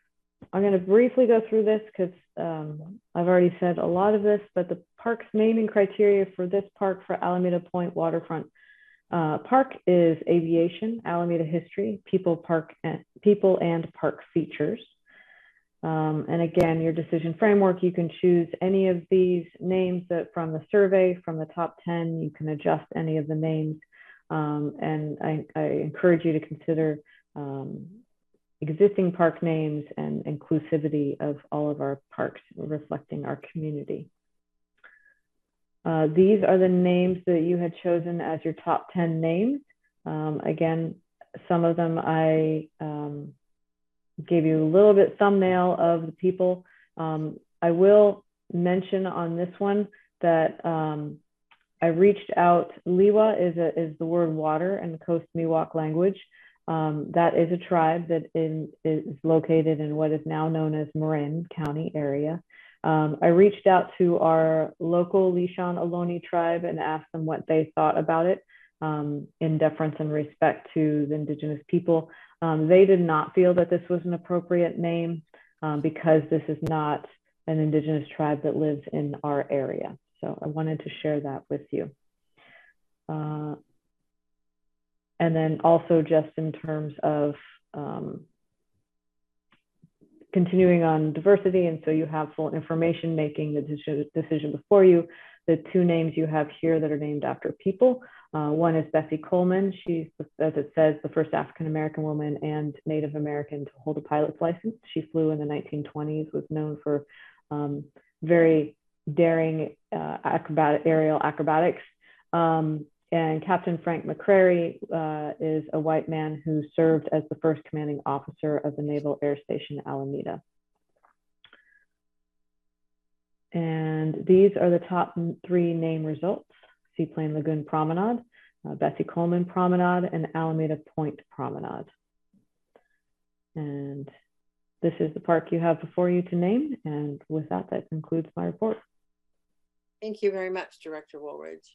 B: I'm going to briefly go through this because um, I've already said a lot of this, but the park's naming criteria for this park for Alameda Point Waterfront uh, Park is aviation, Alameda history, people park and people and park features. Um, and again, your decision framework, you can choose any of these names that from the survey, from the top 10, you can adjust any of the names. Um, and I, I, encourage you to consider um, existing park names and inclusivity of all of our parks reflecting our community. Uh, these are the names that you had chosen as your top 10 names. Um, again, some of them I um, gave you a little bit thumbnail of the people. Um, I will mention on this one that um, I reached out. Liwa is, a, is the word water in the Coast Miwok language. Um, that is a tribe that in, is located in what is now known as Marin County area. Um, I reached out to our local Lisjan Ohlone tribe and asked them what they thought about it um, in deference and respect to the indigenous people. Um, they did not feel that this was an appropriate name um, because this is not an indigenous tribe that lives in our area. So I wanted to share that with you. Uh, and then also just in terms of um, continuing on diversity, and so you have full information making the decision, decision before you. The two names you have here that are named after people. Uh, one is Bessie Coleman. She's, as it says, the first African American woman and Native American to hold a pilot's license. She flew in the 1920s, was known for um, very daring uh, aerial acrobatics. Um, and Captain Frank McCrary uh, is a white man who served as the first commanding officer of the Naval Air Station Alameda. And these are the top three name results. Seaplane Lagoon Promenade, uh, Bessie Coleman Promenade, and Alameda Point Promenade. And this is the park you have before you to name. And with that, that concludes my report.
C: Thank you very much, Director Wooldridge.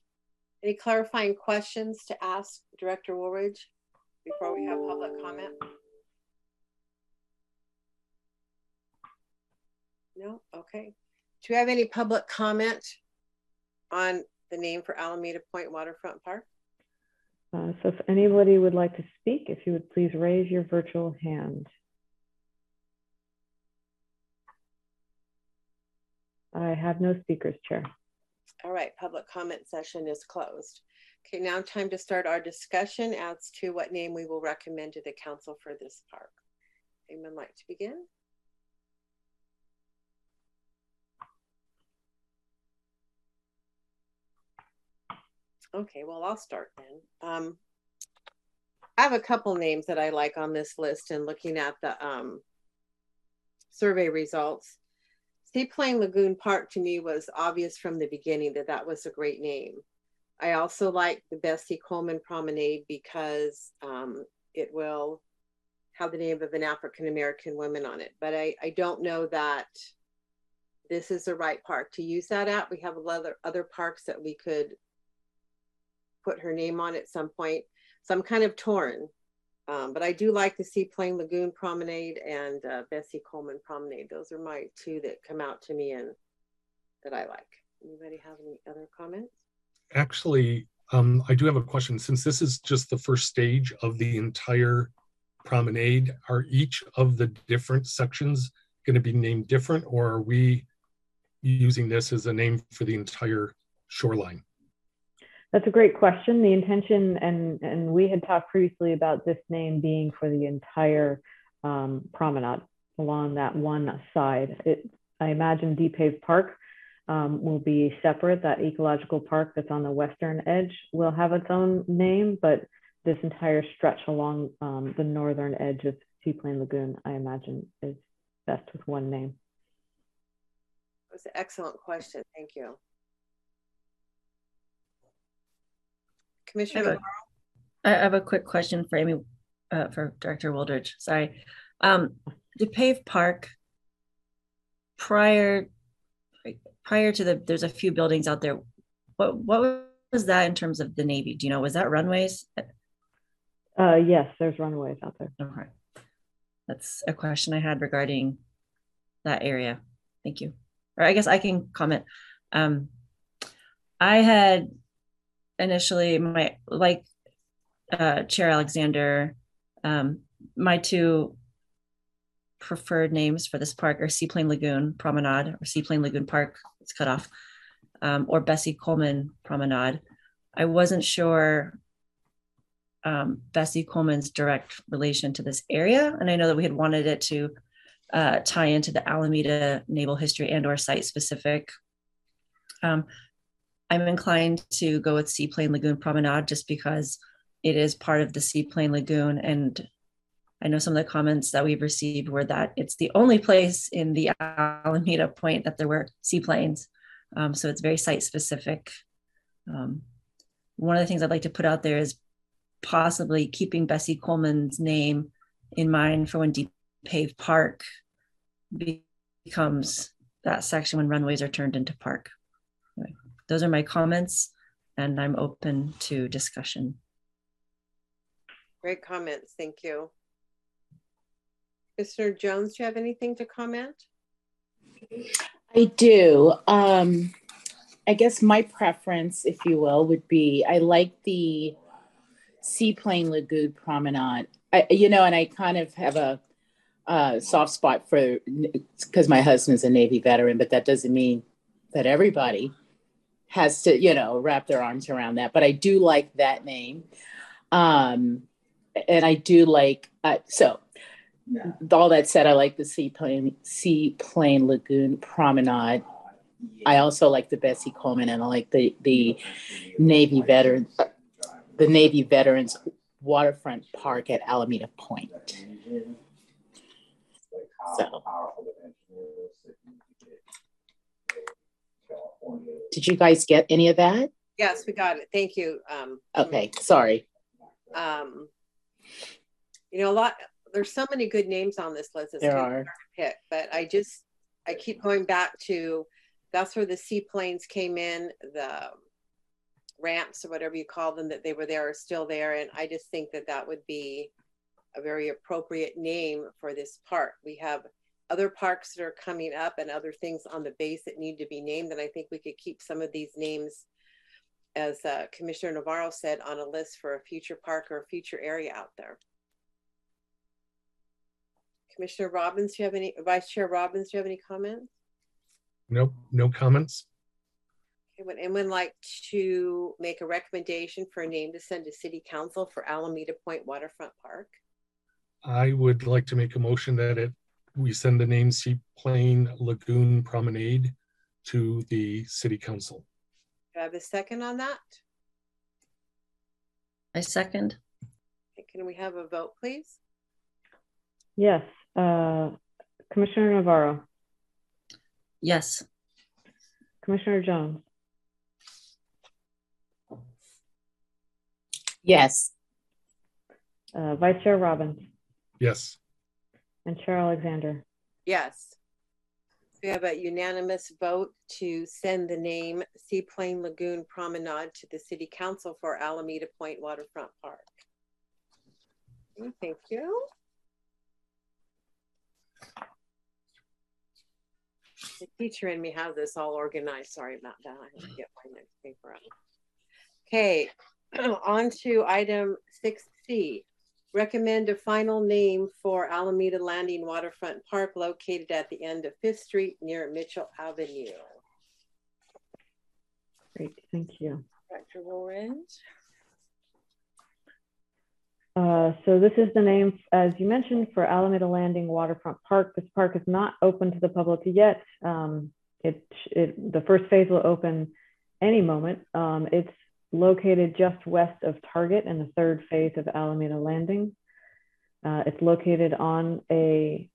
C: Any clarifying questions to ask Director Wooldridge before we have public comment? No? Okay. Do you have any public comment on the name for Alameda Point Waterfront Park?
B: Uh, so if anybody would like to speak, if you would please raise your virtual hand. I have no speakers, Chair.
C: All right, public comment session is closed. Okay, now time to start our discussion as to what name we will recommend to the council for this park. Anyone like to begin? Okay, well, I'll start then. Um, I have a couple names that I like on this list and looking at the um, survey results. Seaplane Lagoon Park to me was obvious from the beginning that that was a great name. I also like the Bessie Coleman Promenade because um, it will have the name of an African American woman on it. But I, I don't know that this is the right park to use that at. We have other other parks that we could put her name on at some point. So I'm kind of torn. Um, but I do like the Seaplane Lagoon Promenade and uh, Bessie Coleman Promenade. Those are my two that come out to me and that I like. Anybody have any other comments?
E: Actually, um, I do have a question. Since this is just the first stage of the entire promenade, are each of the different sections going to be named different, or are we using this as a name for the entire shoreline?
B: That's a great question. The intention, and and we had talked previously about this name being for the entire um, promenade along that one side. It, I imagine DePave Park um, will be separate. That ecological park that's on the western edge will have its own name, but this entire stretch along um, the northern edge of Seaplane Lagoon, I imagine, is best with one name.
C: That was an excellent question. Thank you. Commissioner.
D: I have a, I have a quick question for Amy, uh, for Director Wooldridge. Sorry. Um, DePave Park, prior prior to the, there's a few buildings out there. What what was that in terms of the Navy? Do you know, was that runways?
B: Uh, yes, there's runways out there.
D: Okay. That's a question I had regarding that area. Thank you. Or I guess I can comment. Um, I had initially my like uh, Chair Alexander, um, my two preferred names for this park are Seaplane Lagoon Promenade or Seaplane Lagoon Park. It's cut off, um, or Bessie Coleman Promenade. I wasn't sure um, Bessie Coleman's direct relation to this area, and I know that we had wanted it to uh, tie into the Alameda naval history and or site specific. Um, I'm inclined to go with Seaplane Lagoon Promenade just because it is part of the Seaplane Lagoon. And I know some of the comments that we've received were that it's the only place in the Alameda Point that there were seaplanes. Um, so it's very site specific. Um, one of the things I'd like to put out there is possibly keeping Bessie Coleman's name in mind for when Deep Pave Park becomes that section when runways are turned into park those are my comments and I'm open to discussion.
C: Great comments. Thank you. Mr. Jones, do you have anything to comment?
F: I do. Um, I guess my preference, if you will, would be I like the Seaplane Lagoon Promenade. I, you know, and I kind of have a, a soft spot for because my husband's a Navy veteran, but that doesn't mean that everybody has to, you know, wrap their arms around that. But I do like that name. Um, and I do like, uh, so yeah. all that said, I like the Seaplane, Seaplane Lagoon Promenade. I also like the Bessie Coleman and I like the, the Navy veterans, the Navy Veterans Waterfront Park at Alameda Point. So. Did you guys get any of that?
C: Yes, we got it. Thank you. Um,
F: okay, sorry.
C: Um, you know, a lot. There's so many good names on this list.
F: It's there are.
C: pick, but I just I keep going back to that's where the seaplanes came in. The ramps or whatever you call them that they were there are still there, and I just think that that would be a very appropriate name for this park. We have other parks that are coming up and other things on the base that need to be named. And I think we could keep some of these names, as uh, Commissioner Navarro said, on a list for a future park or a future area out there. Commissioner Robbins, do you have any, Vice Chair Robbins, do you have any comments?
E: Nope, no comments.
C: Okay, would anyone like to make a recommendation for a name to send to City Council for Alameda Point Waterfront Park?
E: I would like to make a motion that it we send the name Sea Seaplane Lagoon Promenade to the city council.
C: Do I have a second on that?
D: I second.
C: Okay, can we have a vote, please?
B: Yes. Uh, Commissioner Navarro.
D: Yes.
B: Commissioner Jones,
F: Yes.
B: uh, Vice Chair Robbins,
E: Yes.
B: And Chair Alexander.
C: Yes. We have a unanimous vote to send the name Seaplane Lagoon Promenade to the City Council for Alameda Point Waterfront Park. Thank you. The teacher in me has this all organized. Sorry about that. I have to get my next paper up. Okay, (clears throat) on to item six C. Recommend a final name for Alameda Landing Waterfront Park located at the end of Fifth Street near Mitchell Avenue.
B: Great, thank you.
C: Director Wooldridge.
B: Uh, so this is the name, as you mentioned, for Alameda Landing Waterfront Park. This park is not open to the public yet. Um, it, it, the first phase will open any moment. Um, it's located just west of Target in the third phase of Alameda Landing. Uh, it's located on a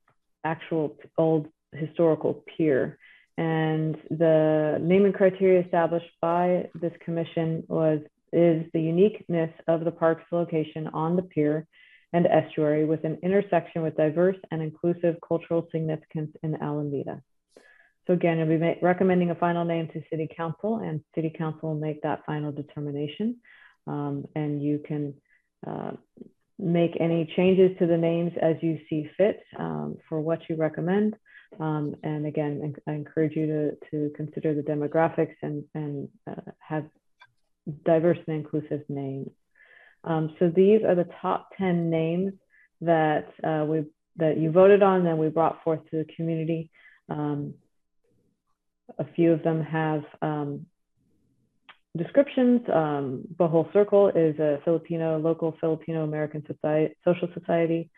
B: actual old historical pier. And the naming criteria established by this commission was is the uniqueness of the park's location on the pier and estuary with an intersection with diverse and inclusive cultural significance in Alameda. So again, you'll be recommending a final name to City Council and City Council will make that final determination. Um, and you can uh, make any changes to the names as you see fit um, for what you recommend. Um, and again, I encourage you to, to consider the demographics and, and uh, have diverse and inclusive names. Um, so these are the top 10 names that uh, we that you voted on and we brought forth to the community. Um, a few of them have um, descriptions. Um, Bohol Circle is a Filipino, local Filipino American society, social society.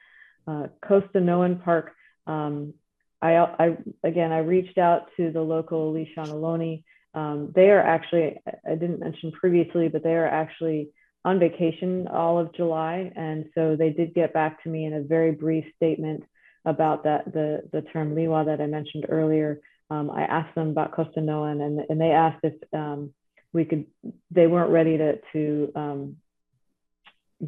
B: Uh, Costanoan Park, um, I, I, again, I reached out to the local Lisjan Ohlone um, they are actually, I didn't mention previously, but they are actually on vacation all of July. And so they did get back to me in a very brief statement about that, the, the term liwa that I mentioned earlier. Um, I asked them about Costanoan and, and they asked if um, we could, they weren't ready to, to um,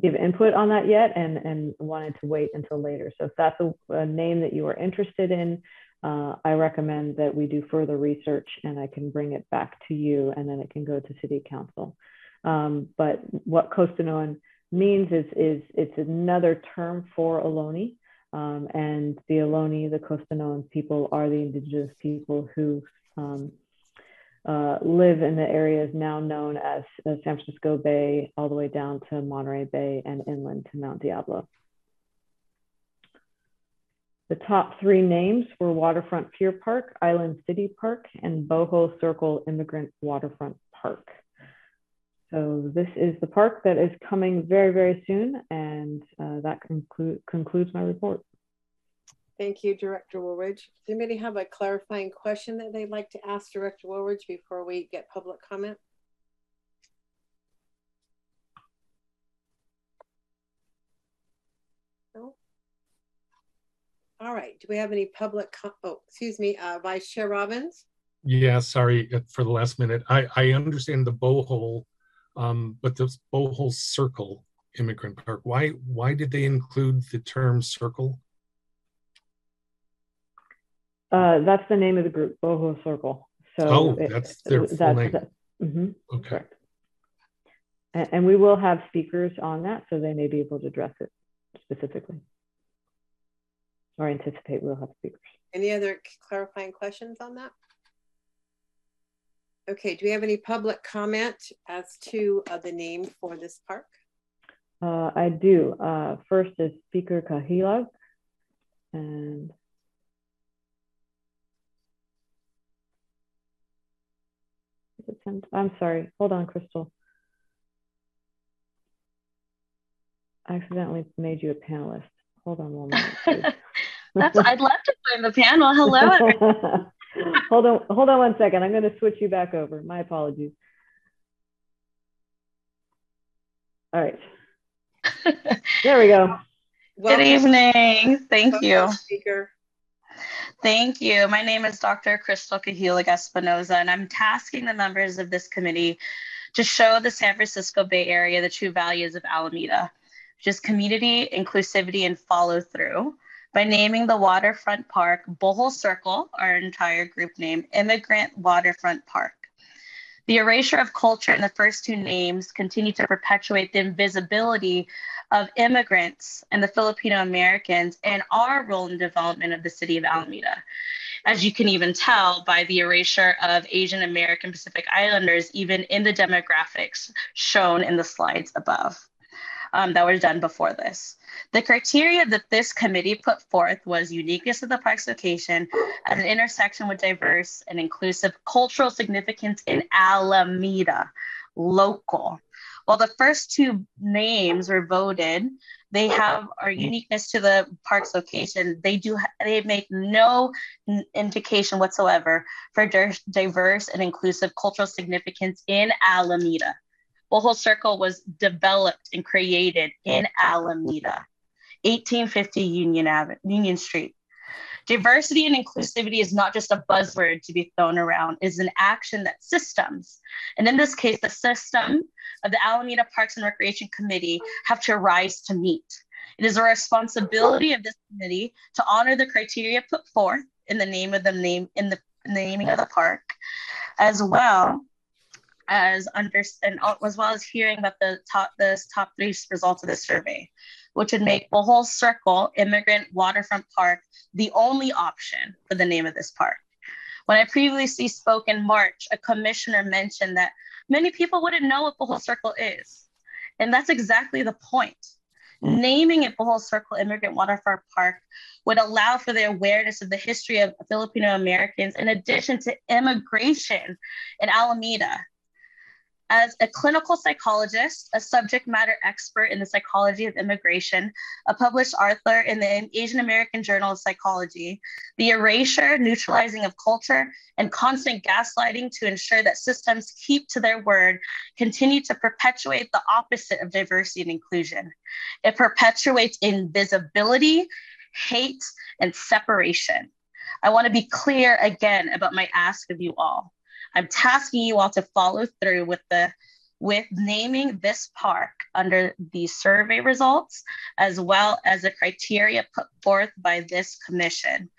B: give input on that yet and, and wanted to wait until later. So if that's a, a name that you are interested in, uh, I recommend that we do further research and I can bring it back to you and then it can go to city council. Um, but what Costanoan means is, is it's another term for Ohlone. Um, and the Ohlone, the Costanoan people are the indigenous people who um, uh, live in the areas now known as uh, San Francisco Bay, all the way down to Monterey Bay and inland to Mount Diablo. The top three names were Waterfront Pier Park, Island City Park, and Bohol Circle Immigrant Waterfront Park. So this is the park that is coming very, very soon, and uh, that conclu concludes my report.
C: Thank you, Director Wooldridge. Does anybody have a clarifying question that they'd like to ask Director Wooldridge before we get public comment? No? All right. Do we have any public? oh, excuse me, uh, Vice Chair Robbins.
E: Yeah, sorry uh, for the last minute. I, I understand the Bohol, um, but the Bohol Circle Immigrant Park. Why why did they include the term circle?
B: Uh, that's the name of the group, Bohol Circle. So
E: oh, that's their full that's, name. That,
B: mm -hmm, okay. Correct. And, and we will have speakers on that, so they may be able to address it specifically or anticipate we'll have speakers.
C: Any other clarifying questions on that? Okay, do we have any public comment as to uh, the name for this park?
B: Uh, I do. Uh, first is Speaker Kahilag. And I'm sorry. Hold on, Crystal. I accidentally made you a panelist. Hold on one minute. (laughs)
G: That's I'd love to join the panel. Hello. (laughs)
B: hold on, hold on one second. I'm going to switch you back over. My apologies. All right. (laughs) there we go.
G: Welcome. Good evening. Thank Welcome, you. Speaker. Thank you. My name is Dr. Crystal Cahilig Espinoza, and I'm tasking the members of this committee to show the San Francisco Bay Area the true values of Alameda, which is community, inclusivity, and follow through by naming the waterfront park Bohol Circle, our entire group name, Immigrant Waterfront Park. The erasure of culture in the first two names continue to perpetuate the invisibility of immigrants and the Filipino Americans and our role in development of the city of Alameda. As you can even tell by the erasure of Asian American Pacific Islanders, even in the demographics shown in the slides above um, that were done before this. The criteria that this committee put forth was uniqueness of the park's location at an intersection with diverse and inclusive cultural significance in Alameda, local. While the first two names were voted, they have our uniqueness to the park's location. They do they make no indication whatsoever for diverse and inclusive cultural significance in Alameda. Bohol Circle was developed and created in Alameda, 1850 Union Avenue, Union Street. Diversity and inclusivity is not just a buzzword to be thrown around, is an action that systems, and in this case, the system of the Alameda Parks and Recreation Committee have to rise to meet. It is a responsibility of this committee to honor the criteria put forth in the name of the name in the naming of the park, as well as under and as well as hearing about the top the top three results of the survey, which would make Bohol Circle Immigrant Waterfront Park the only option for the name of this park. When I previously spoke in March, a commissioner mentioned that many people wouldn't know what Bohol Circle is. And that's exactly the point. Hmm. Naming it Bohol Circle Immigrant Waterfront Park would allow for the awareness of the history of Filipino Americans in addition to immigration in Alameda as a clinical psychologist, a subject matter expert in the psychology of immigration, a published author in the Asian American Journal of Psychology, the erasure, neutralizing of culture, and constant gaslighting to ensure that systems keep to their word continue to perpetuate the opposite of diversity and inclusion. It perpetuates invisibility, hate, and separation. I want to be clear again about my ask of you all. I'm tasking you all to follow through with the with naming this park under the survey results, as well as the criteria put forth by this commission,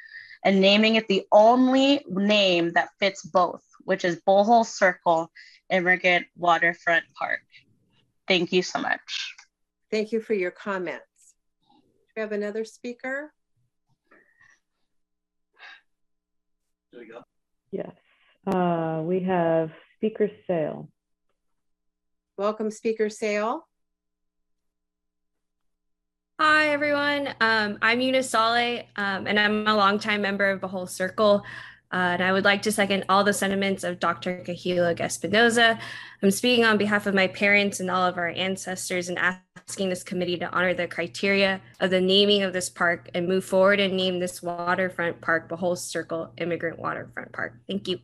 G: and naming it the only name that fits both, which is Bohol Circle Immigrant Waterfront Park. Thank you so much.
C: Thank you for your comments. Do we have another speaker?
B: There we go. Yes. Uh, we have Speaker Sale.
C: Welcome, Speaker Sale.
H: Hi, everyone. Um, I'm Eunice Sale, um, and I'm a longtime member of the Bohol Circle. Uh, and I would like to second all the sentiments of Dr. Cahilig Espinoza. I'm speaking on behalf of my parents and all of our ancestors and asking this committee to honor the criteria of the naming of this park and move forward and name this waterfront park the Bohol Circle Immigrant Waterfront Park. Thank you.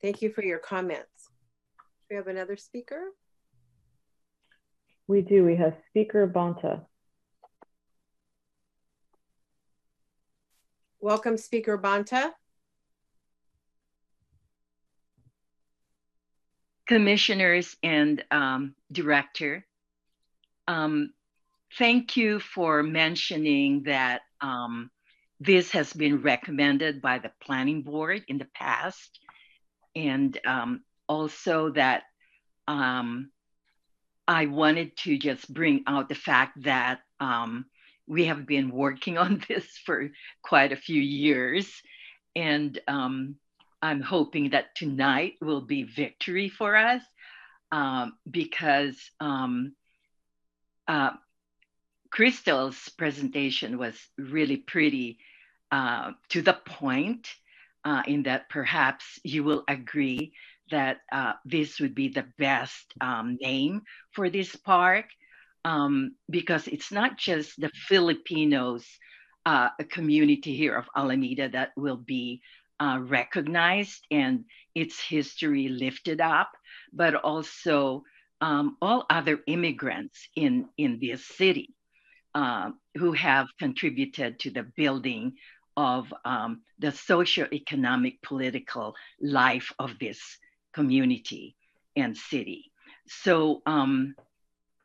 C: Thank you for your comments. Do we have another speaker?
B: We do. We have Speaker Bonta.
C: Welcome, Speaker Bonta.
I: Commissioners and um, Director, um, thank you for mentioning that um, this has been recommended by the Planning Board in the past and um, also that um, I wanted to just bring out the fact that um, we have been working on (laughs) this for quite a few years. And um, I'm hoping that tonight will be victory for us um, because um, uh, Crystal's presentation was really pretty uh, to the point uh, in that perhaps you will agree that uh, this would be the best um, name for this park um, because it's not just the Filipinos uh, community here of Alameda that will be uh, recognized and its history lifted up, but also um, all other immigrants in, in this city uh, who have contributed to the building of um, the socio-economic political life of this community and city. So um,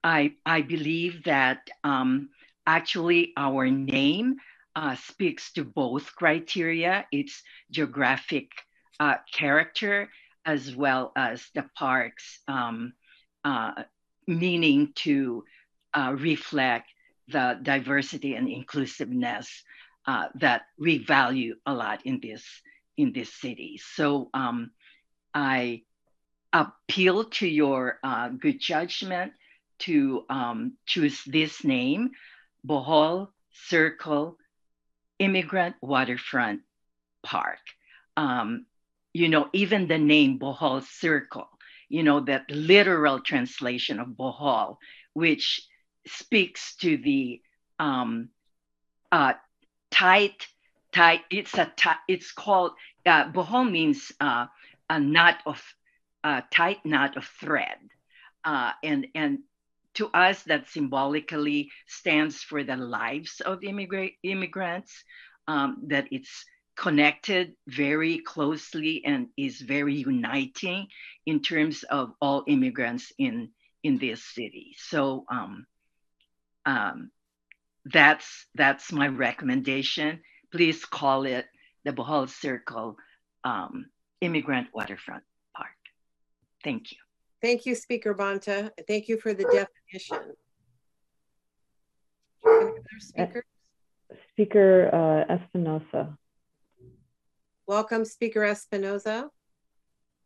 I: I, I believe that um, actually our name uh, speaks to both criteria. It's geographic uh, character as well as the park's um, uh, meaning to uh, reflect the diversity and inclusiveness uh, that we value a lot in this in this city. So um, I appeal to your uh, good judgment to um, choose this name, Bohol Circle Immigrant Waterfront Park. Um, you know, even the name Bohol Circle, you know, that literal translation of Bohol, which speaks to the um, uh, tight, tight. It's a tight. It's called uh, Bohol means uh, a knot of a tight knot of thread, uh, and and to us that symbolically stands for the lives of immigrant immigrants. Um, that it's connected very closely and is very uniting in terms of all immigrants in in this city. So um, um, that's that's my recommendation. Please call it the Bohol Circle um, Immigrant Waterfront Park. Thank you.
C: Thank you, Speaker Bonta. Thank you for the definition.
B: Speaker, Speaker uh, Espinosa.
C: Welcome, Speaker Espinosa.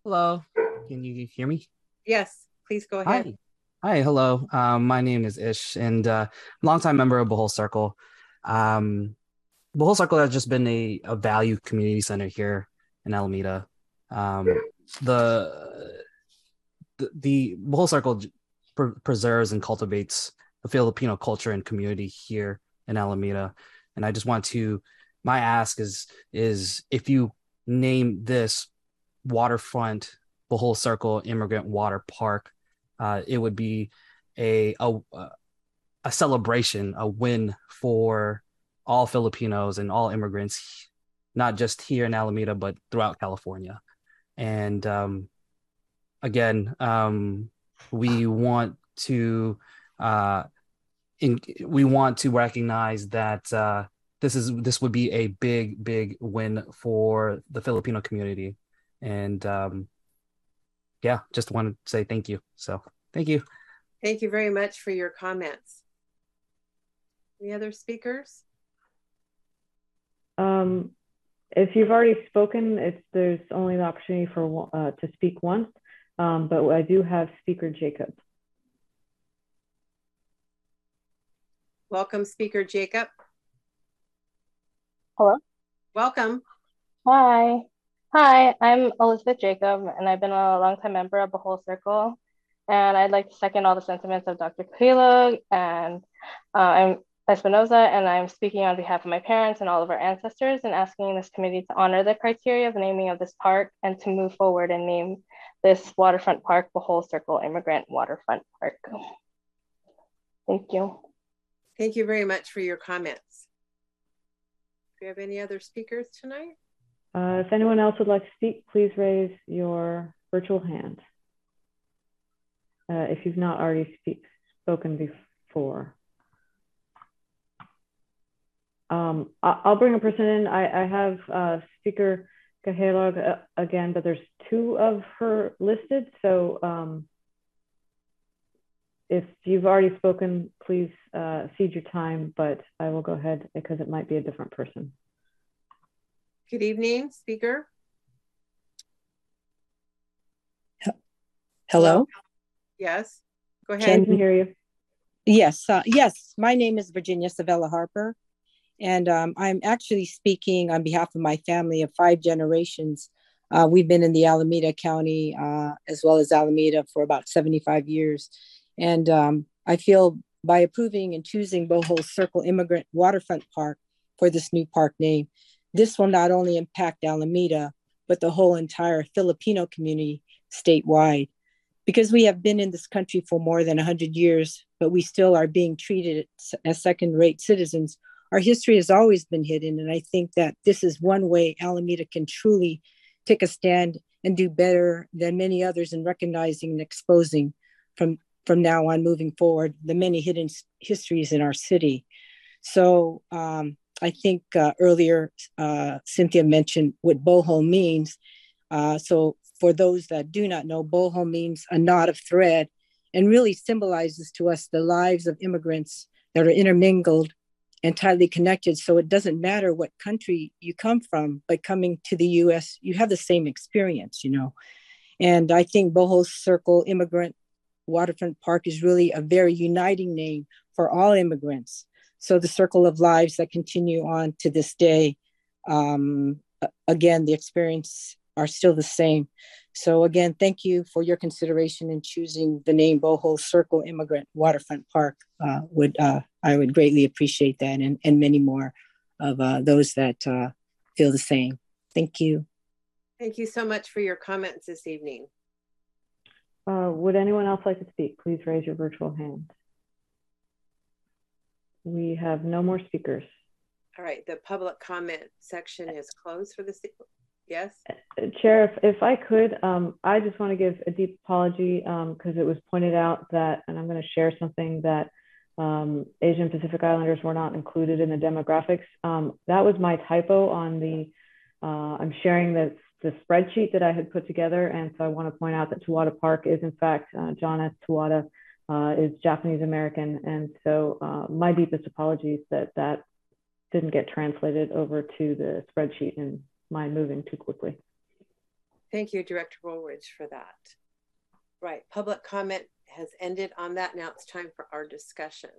J: Hello, can you hear me?
C: Yes, please go ahead.
J: Hi. Hi, hello. Um, my name is Ish, and uh, longtime member of Bohol Circle. Um, Bohol Circle has just been a, a value community center here in Alameda. Um, the the, the Bohol Circle pre- preserves and cultivates the Filipino culture and community here in Alameda, and I just want to. My ask is is if you name this waterfront Bohol Circle Immigrant Water Park uh, it would be a, a a celebration, a win for all Filipinos and all immigrants, not just here in Alameda but throughout California. And um, again, um, we want to uh, in, we want to recognize that uh, this is this would be a big big win for the Filipino community, and um, yeah, just want to say thank you. So thank you.
C: Thank you very much for your comments. Any other speakers?
B: Um, if you've already spoken, it's there's only the opportunity for uh, to speak once, um, but I do have Speaker Jacob.
C: Welcome, Speaker Jacob.
K: Hello.
C: Welcome.
K: Hi. Hi, I'm Elizabeth Jacob, and I've been a longtime member of the Bohol Circle. And I'd like to second all the sentiments of Dr. Quilog and uh, I'm Espinoza, and I'm speaking on behalf of my parents and all of our ancestors and asking this committee to honor the criteria of naming of this park and to move forward and name this waterfront park the Bohol Circle Immigrant Waterfront Park. Thank you.
C: Thank you very much for your comments. Do we have any other speakers tonight?
B: Uh, if anyone else would like to speak, please raise your virtual hand. Uh, if you've not already speak, spoken before. Um, I'll bring a person in. I, I have uh, Speaker Gahelog uh, again, but there's two of her listed. So um, if you've already spoken, please uh, cede your time, but I will go ahead because it might be a different person.
C: Good evening, speaker.
L: Hello?
C: Yes, go ahead.
B: Can, I can hear you.
L: Yes, uh, yes. My name is Virginia Savella Harper, and um, I'm actually speaking on behalf of my family of five generations. Uh, we've been in the Alameda County uh, as well as Alameda for about 75 years. And um, I feel by approving and choosing Bohol Circle Immigrant Waterfront Park for this new park name, this will not only impact Alameda, but the whole entire Filipino community statewide. Because we have been in this country for more than 100 years, but we still are being treated as second rate citizens our history has always been hidden. And I think that this is one way Alameda can truly take a stand and do better than many others in recognizing and exposing from, from now on moving forward the many hidden histories in our city. So um, I think uh, earlier uh, Cynthia mentioned what Bohol means. Uh, so for those that do not know, Bohol means a knot of thread and really symbolizes to us the lives of immigrants that are intermingled and tightly connected. So it doesn't matter what country you come from, but coming to the US, you have the same experience, you know. And I think Bohol Circle Immigrant Waterfront Park is really a very uniting name for all immigrants. So the circle of lives that continue on to this day, um, again, the experience are still the same. So again, thank you for your consideration in choosing the name Bohol Circle Immigrant Waterfront Park. Uh, would uh, I would greatly appreciate that, and and many more of uh, those that uh, feel the same. Thank you.
C: Thank you so much for your comments this evening.
B: Uh, would anyone else like to speak? Please raise your virtual hand. We have no more speakers.
C: All right, the public comment section is closed for this Yes.
B: Chair, if, if I could, um, I just want to give a deep apology because um, it was pointed out that, and I'm going to share something that um, Asian Pacific Islanders were not included in the demographics. Um, that was my typo on the, uh, I'm sharing the, the spreadsheet that I had put together. And so I want to point out that Tawada Park is in fact, uh, John S. Tawada uh, is Japanese American. And so uh, my deepest apologies that that didn't get translated over to the spreadsheet and my moving too quickly.
C: Thank you, Director Wooldridge, for that. Right, public comment has ended on that. Now it's time for our discussion.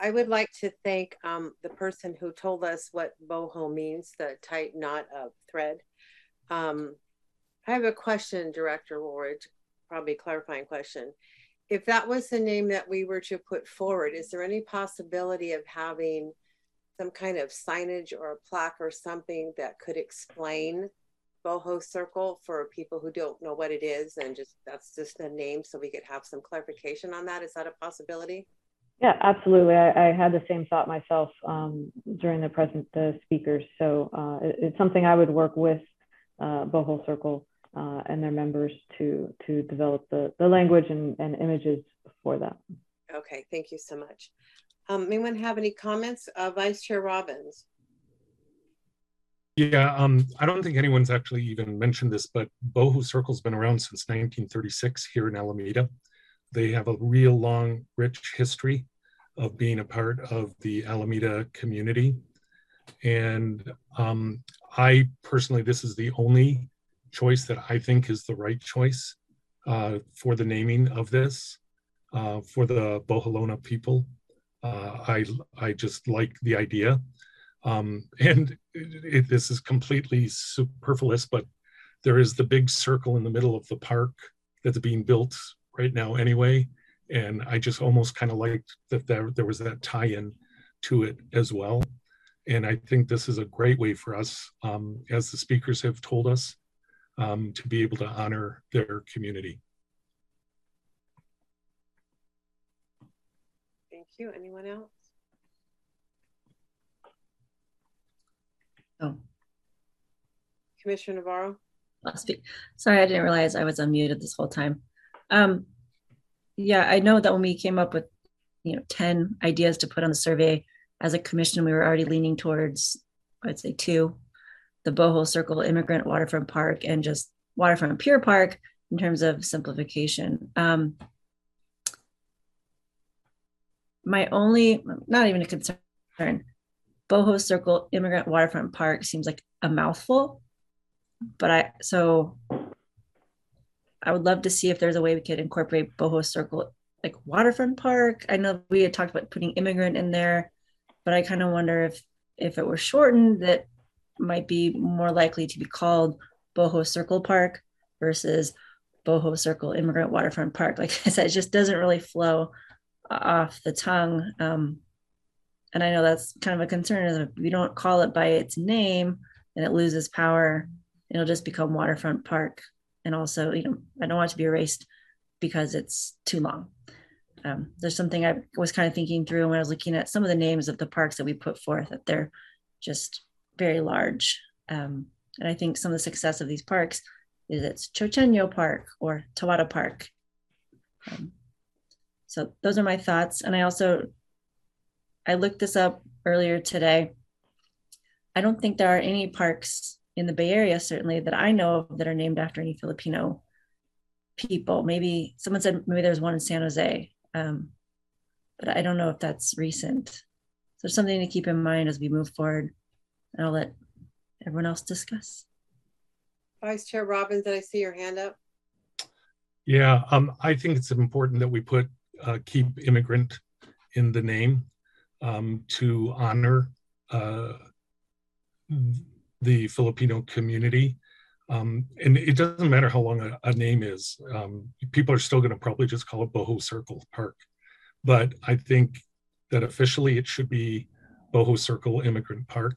C: I, would like to thank um, the person who told us what Bohol means, the tight knot of thread. Um, I have a question, Director Wooldridge, probably clarifying question. If that was the name that we were to put forward, is there any possibility of having some kind of signage or a plaque or something that could explain Bohol circle for people who don't know what it is and just that's just the name so we could have some clarification on that? Is that a possibility?
B: Yeah absolutely. I, I had the same thought myself um, during the present the speakers. So uh, it, it's something i would work with uh, Bohol circle uh, and their members to to develop the, the language and, and images for that
C: okay thank you so much um, anyone have any comments? Uh, Vice Chair Robbins.
E: Yeah, um, I don't think anyone's actually even mentioned this, but Bohol Circle's been around since 1936 here in Alameda. They have a real long, rich history of being a part of the Alameda community. And um, I personally, this is the only choice that I think is the right choice uh, for the naming of this uh, for the Boholano people. Uh, I I just like the idea, um, and it, it, this is completely superfluous. But there is the big circle in the middle of the park that's being built right now anyway, and I just almost kind of liked that there there was that tie-in to it as well. And I think this is a great way for us, um, as the speakers have told us, um, to be able to honor their community.
C: Thank you. Anyone else?
D: Oh.
C: Commissioner Navarro?
D: I'll speak. Sorry, I didn't realize I was unmuted this whole time. Um, yeah, I know that when we came up with, you know, 10 ideas to put on the survey, as a commission, we were already leaning towards, I'd say two, the Bohol Circle Immigrant Waterfront Park and just Waterfront Pier Park in terms of simplification. Um, my only, not even a concern, Bohol Circle Immigrant Waterfront Park seems like a mouthful. But I, so I would love to see if there's a way we could incorporate Bohol Circle like waterfront park. I know we had talked about putting immigrant in there, but I kind of wonder if if it were shortened, that might be more likely to be called Bohol Circle Park versus Bohol Circle Immigrant Waterfront Park. Like I said, it just doesn't really flow off the tongue. Um, and I know that's kind of a concern is if we don't call it by its name and it loses power, it'll just become waterfront park. And also, you know, I don't want to be erased because it's too long. um, there's something I was kind of thinking through when I was looking at some of the names of the parks that we put forth that they're just very large. Um, and I think some of the success of these parks is it's Chochenyo Park or Tawada Park. Um, so those are my thoughts. And I also, I looked this up earlier today. I don't think there are any parks in the Bay Area, certainly that I know of that are named after any Filipino people. Maybe someone said maybe there's one in San Jose, um, but I don't know if that's recent. So something to keep in mind as we move forward. And I'll let everyone else discuss.
C: Vice Chair Robbins, did I see your hand up?
E: Yeah, um, I think it's important that we put uh, keep immigrant in the name um, to honor uh, the Filipino community. Um, and it doesn't matter how long a, a name is. Um, people are still going to probably just call it Bohol Circle Park. But I think that officially it should be Bohol Circle Immigrant Park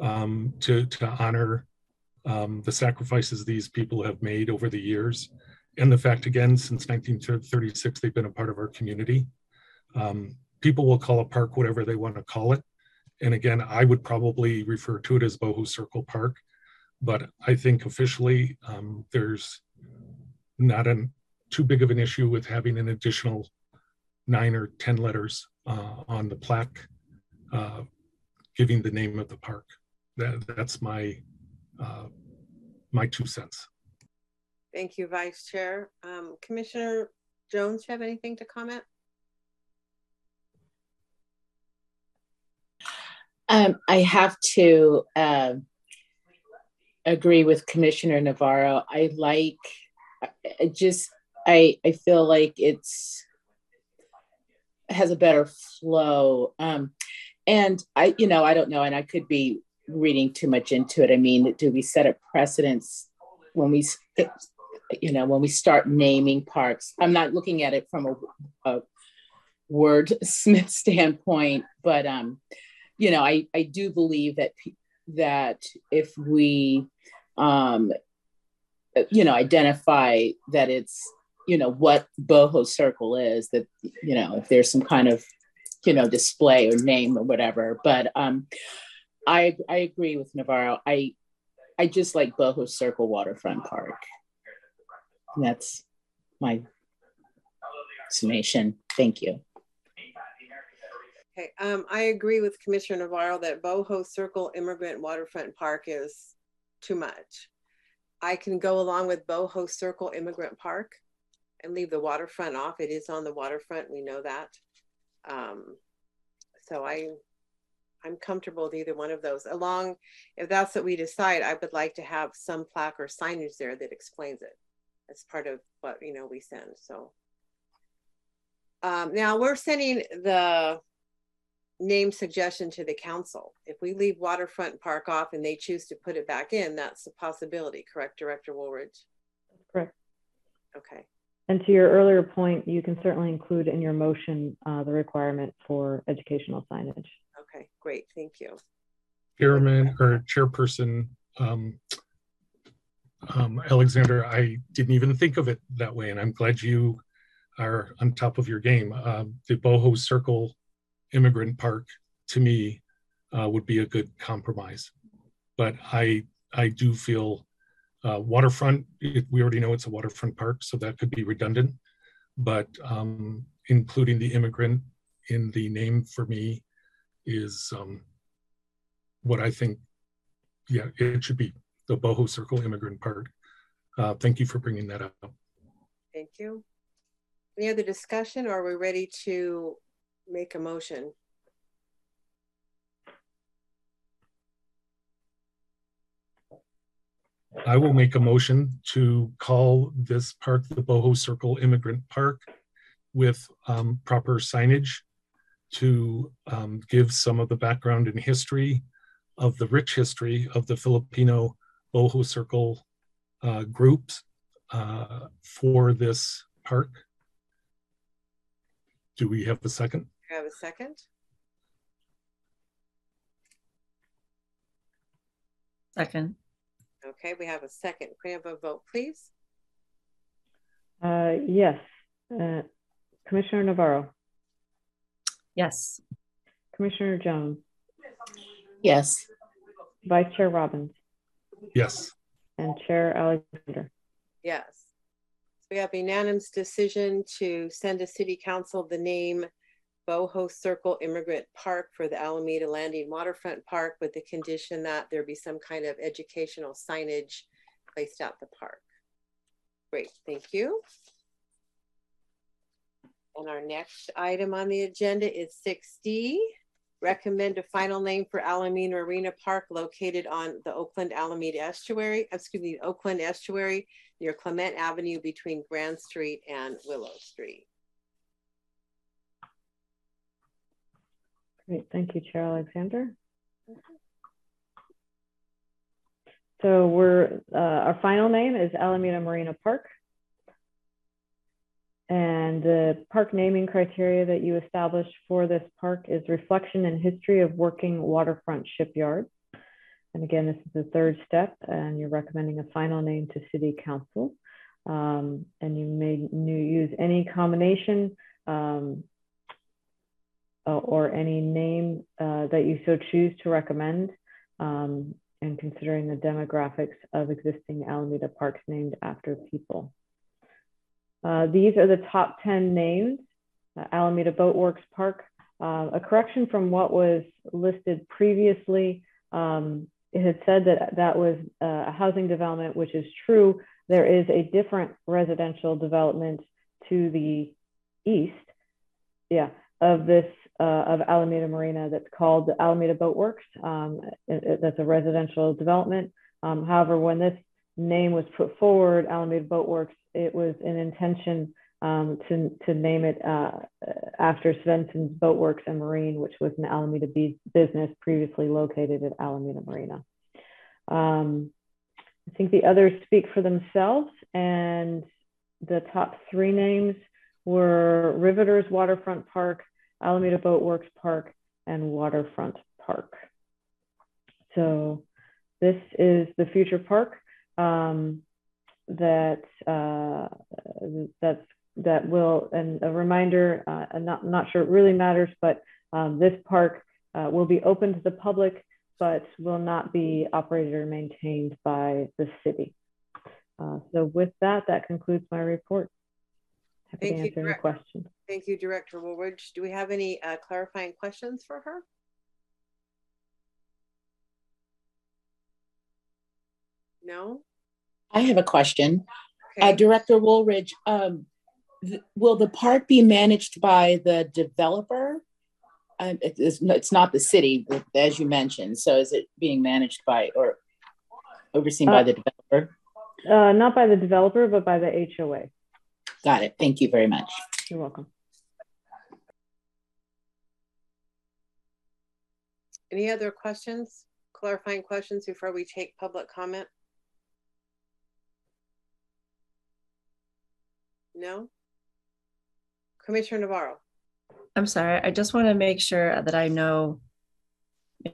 E: um, to, to honor um, the sacrifices these people have made over the years. And the fact, again, since 1936, they've been a part of our community. Um, people will call a park whatever they want to call it. And again, I would probably refer to it as Bohol Circle Park but I think officially um, there's not an, too big of an issue with having an additional nine or 10 letters uh, on the plaque uh, giving the name of the park. That, that's my, uh, my two cents.
C: Thank you, Vice Chair. Um, Commissioner Jones, you have anything to comment?
F: Um, I have to uh, agree with Commissioner Navarro. I like, I just, I, I feel like it's has a better flow. Um, and I, you know, I don't know, and I could be reading too much into it. I mean, do we set a precedence when we, you know, when we start naming parks? I'm not looking at it from a, a wordsmith (laughs) standpoint, but um, you know, I I do believe that that if we um, you know, identify that it's, you know, what Bohol circle is, that, you know, if there's some kind of, you know, display or name or whatever. But um, I, I agree with Navarro. I, I just like Bohol circle waterfront park. That's my summation. Thank you.
C: Okay, um, I agree with Commissioner Navarro that Bohol Circle Immigrant Waterfront Park is too much. I can go along with Bohol Circle Immigrant Park and leave the waterfront off. It is on the waterfront. We know that. Um, so I, I'm comfortable with either one of those. Along, if that's what we decide, I would like to have some plaque or signage there that explains it as part of what you know we send. So um, now we're sending the name suggestion to the council. If we leave Waterfront Park off and they choose to put it back in, that's a possibility, correct, Director Wooldridge?
B: Correct.
C: Okay.
B: And to your earlier point, you can certainly include in your motion uh, the requirement for educational signage.
C: Okay, great, thank you.
E: Chairman or Chairperson um, um, Alexander, I didn't even think of it that way, and I'm glad you are on top of your game. Um, the Bohol Circle immigrant park to me uh, would be a good compromise. But I I do feel uh, waterfront. It, we already know it's a waterfront park, so that could be redundant. But um, including the immigrant in the name for me is um, what I think. Yeah, it should be the Bohol Circle Immigrant Park. Uh, thank you for bringing that up.
C: Thank you. Any other discussion, or are we ready to make a motion.
E: I will make a motion to call this park the Boho Circle Immigrant Park with um, proper signage to um, give some of the background and history of the rich history of the Filipino Bohol Circle uh, groups uh, for this park. Do we have a second?
C: I have a second?
D: Second.
C: Okay, we have a second. Can we have a vote, please?
B: Uh, yes. Uh, Commissioner Navarro,
D: Yes.
B: Commissioner Jones,
F: Yes.
B: Vice Chair Robbins,
E: Yes.
B: and Chair Alexander.
C: Yes. So we have unanimous decision to send to city council the name Bohol Circle Immigrant Park for the Alameda Landing Waterfront Park with the condition that there be some kind of educational signage placed at the park. Great, thank you. And our next item on the agenda is six D. Recommend a final name for Alameda Marina Park located on the Oakland Alameda Estuary, excuse me, Oakland Estuary near Clement Avenue between Grand Street and Willow Street.
B: Great, thank you, Chair Alexander. So we're, uh, our final name is Alameda Marina Park. And the park naming criteria that you established for this park is reflection and history of working waterfront shipyards. And again, this is the third step, and you're recommending a final name to City Council. Um, and you may use any combination um, uh, or any name uh, that you so choose to recommend, um, and considering the demographics of existing Alameda parks named after people. Uh, these are the top 10 names. Uh, Alameda Boatworks Park, uh, a correction from what was listed previously. Um, it had said that that was uh, a housing development, which is true. There is a different residential development to the east, yeah, of this, uh, of Alameda Marina that's called the Alameda Boatworks. Um, it, it, that's a residential development. Um, however, when this name was put forward, Alameda Boatworks, it was an intention um, to, to name it uh, after Svendsen's Boatworks and Marine, which was an Alameda business previously located at Alameda Marina. Um, I think the others speak for themselves, and the top three names were Riveters Waterfront Park, Alameda Boatworks Park, and Waterfront Park. So this is the future park um, that uh, that's that will and a reminder uh, I'm not not sure it really matters but um, this park uh, will be open to the public but will not be operated or maintained by the city uh, so with that that concludes my report happy
C: Thank
B: to answer
C: you,
B: any questions
C: Thank you, Director Wooldridge. Do we have any uh, clarifying questions for her? No?
F: I have a question. Uh, Director Wooldridge, um, th- will the park be managed by the developer? Um, it is, it's not the city, as you mentioned. So is it being managed by or overseen by
B: Uh,
F: the developer?
B: uh, not by the developer but by the HOA
F: Got it. Thank you very much.
B: you're welcome
C: Any other questions, clarifying questions before we take public comment? No? Commissioner Navarro?
D: I'm sorry. I just want to make sure that I know.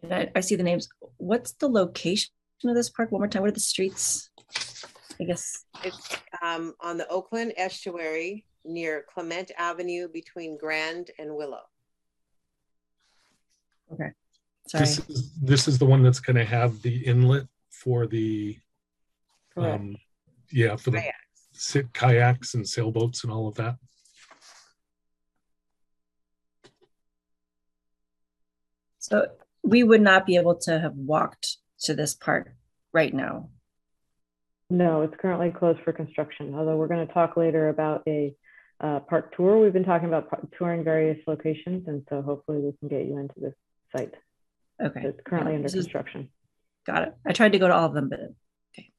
D: and I, I see the names. What's the location of this park? One more time. What are the streets? I guess.
C: It's um, on the Oakland Estuary near Clement Avenue between Grand and Willow.
D: Okay. Sorry.
E: This is, this is the one that's going to have the inlet for the,
B: Correct.
E: um, yeah, for the
C: Kayaks.
E: Sit kayaks and sailboats and all of that.
D: So we would not be able to have walked to this park right now.
B: No, it's currently closed for construction, although we're going to talk later about a uh, park tour. We've been talking about par- touring various locations, and so hopefully we can get you into this site.
D: Okay.
B: It's currently
D: Yeah,
B: under
D: this is-
B: construction.
D: Got it. I tried to go to all of them, but okay.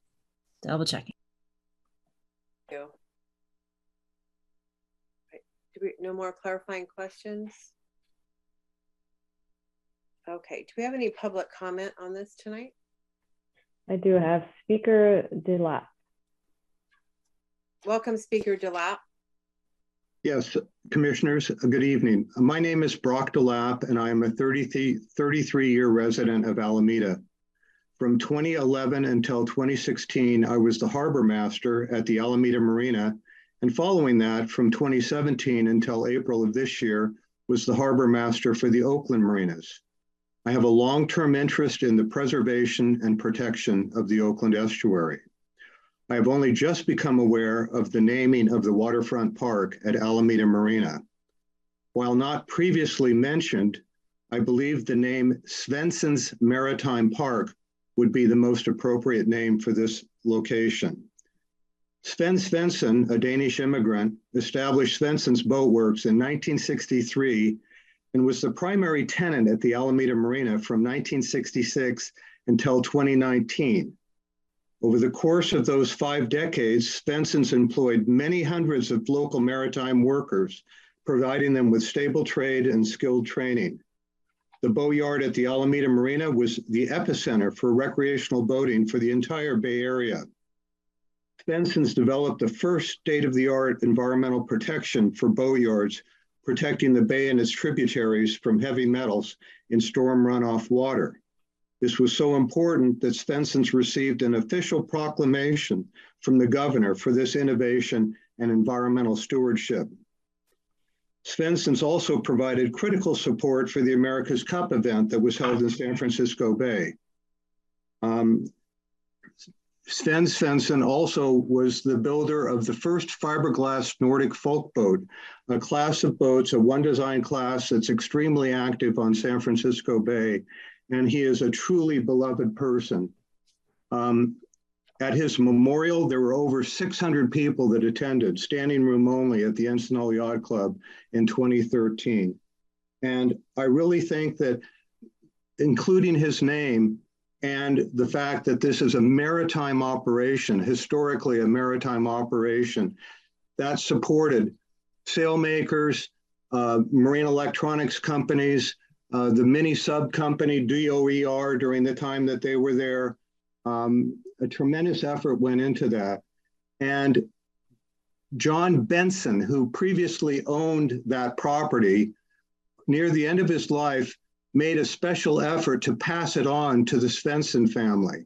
D: Double checking.
C: Thank you. Right. Do we, no more clarifying questions? Okay, do we have any public comment on this tonight?
B: I do have Speaker Delap.
C: Welcome, Speaker Delap.
M: Yes, Commissioners, good evening. My name is Brock Delap, and I am a 33-year resident of Alameda. From 2011 until 2016, I was the harbor master at the Alameda Marina And following that, from 2017 until April of this year, was the harbor master for the Oakland Marinas. I have a long-term interest in the preservation and protection of the Oakland estuary. I have only just become aware of the naming of the waterfront park at Alameda Marina. While not previously mentioned, I believe the name Svendsen's Maritime Park would be the most appropriate name for this location. Sven Svendsen, a Danish immigrant, established Svendsen's Boatworks in 1963 and was the primary tenant at the Alameda Marina from 1966 until 2019. Over the course of those five decades, Svendsen's employed many hundreds of local maritime workers, providing them with stable trade and skilled training. The boatyard at the Alameda Marina was the epicenter for recreational boating for the entire Bay Area. Svendsen's developed the first state-of-the-art environmental protection for boatyards, protecting the bay and its tributaries from heavy metals in storm runoff water. This was so important that Svendsen's received an official proclamation from the governor for this innovation and environmental stewardship. Svendsen's also provided critical support for the America's Cup event that was held in San Francisco Bay. Um, Sven Svendsen also was the builder of the first fiberglass Nordic folk boat, a class of boats, a one design class that's extremely active on San Francisco Bay. And he is a truly beloved person. Um, at his memorial, there were over 600 people that attended, standing room only at the Encinal Yacht Club in 2013. And I really think that including his name and the fact that this is a maritime operation, historically a maritime operation, that supported sailmakers, uh, marine electronics companies, uh, the mini sub company DOER during the time that they were there, um, a tremendous effort went into that. And John Benson, who previously owned that property, near the end of his life, made a special effort to pass it on to the Svendsen family.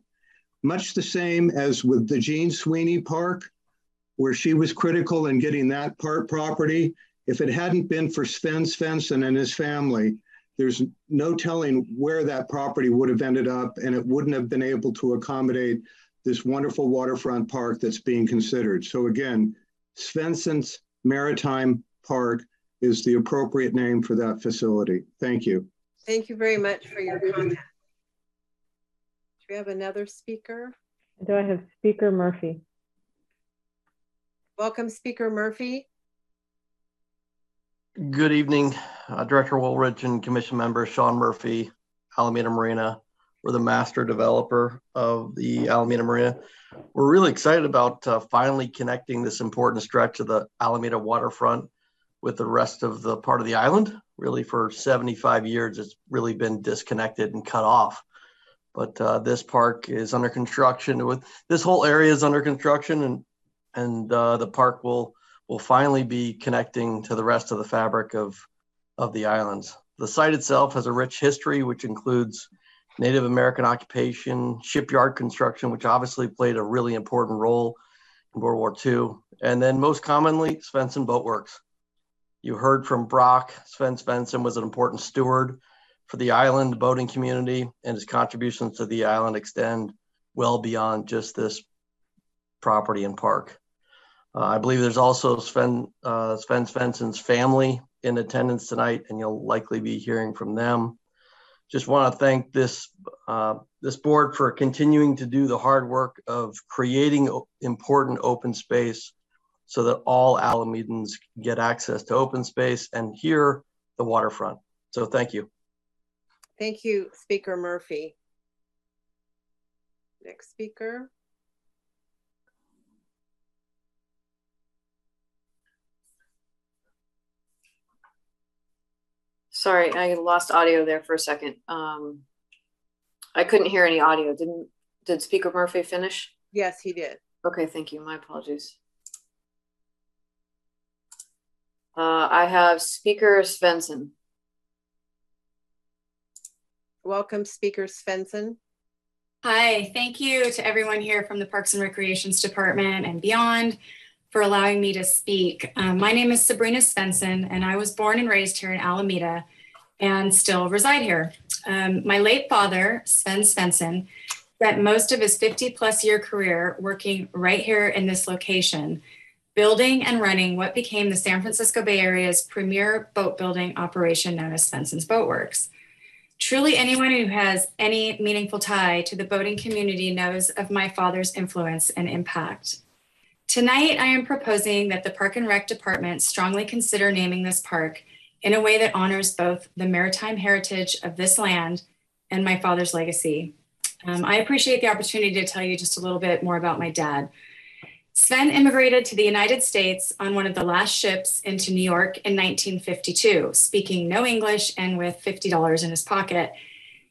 M: Much the same as with the Jean Sweeney Park, where she was critical in getting that part property. If it hadn't been for Sven Svendsen and his family, there's no telling where that property would have ended up and it wouldn't have been able to accommodate this wonderful waterfront park that's being considered. So again, Svendsen's Maritime Park is the appropriate name for that facility. Thank you.
C: Thank you very much for your comment. Do we have another speaker?
B: Do I have Speaker Murphy?
C: Welcome, Speaker Murphy.
N: Good evening, uh, Director Wooldridge and Commission member Sean Murphy, Alameda Marina. We're the master developer of the Alameda Marina. We're really excited about uh, finally connecting this important stretch of the Alameda waterfront with the rest of the part of the island. Really, for 75 years, it's really been disconnected and cut off. But uh, this park is under construction. With this whole area is under construction, and and uh, the park will will finally be connecting to the rest of the fabric of, of the islands. The site itself has a rich history, which includes Native American occupation, shipyard construction, which obviously played a really important role in World War II, and then most commonly, Svendsen Boatworks. You heard from Brock, Sven Svendsen was an important steward for the island boating community, and his contributions to the island extend well beyond just this property and park. Uh, I believe there's also Sven, uh, Sven Svendsen's family in attendance tonight, and you'll likely be hearing from them. Just want to thank this uh, this board for continuing to do the hard work of creating important open space so that all Alamedans get access to open space and hear the waterfront. So thank you.
C: Thank you, Speaker Murphy. Next speaker.
O: Sorry, I lost audio there for a second. Um, I couldn't hear any audio. Didn't did Speaker Murphy finish?
C: Yes, he did.
O: Okay, thank you. My apologies. Uh, I have Speaker Svendsen.
C: Welcome, Speaker Svendsen.
P: Hi, thank you to everyone here from the Parks and Recreations Department and beyond for allowing me to speak. Um, my name is Sabrina Svendsen, and I was born and raised here in Alameda and still reside here. Um, my late father, Sven Svendsen, spent most of his 50 plus year career working right here in this location, building and running what became the San Francisco Bay Area's premier boat building operation known as Svendsen's Boatworks. Truly, anyone who has any meaningful tie to the boating community knows of my father's influence and impact. Tonight, I am proposing that the Park and Rec Department strongly consider naming this park in a way that honors both the maritime heritage of this land and my father's legacy. Um, I appreciate the opportunity to tell you just a little bit more about my dad. Sven immigrated to the United States on one of the last ships into New York in 1952, speaking no English and with $50 in his pocket.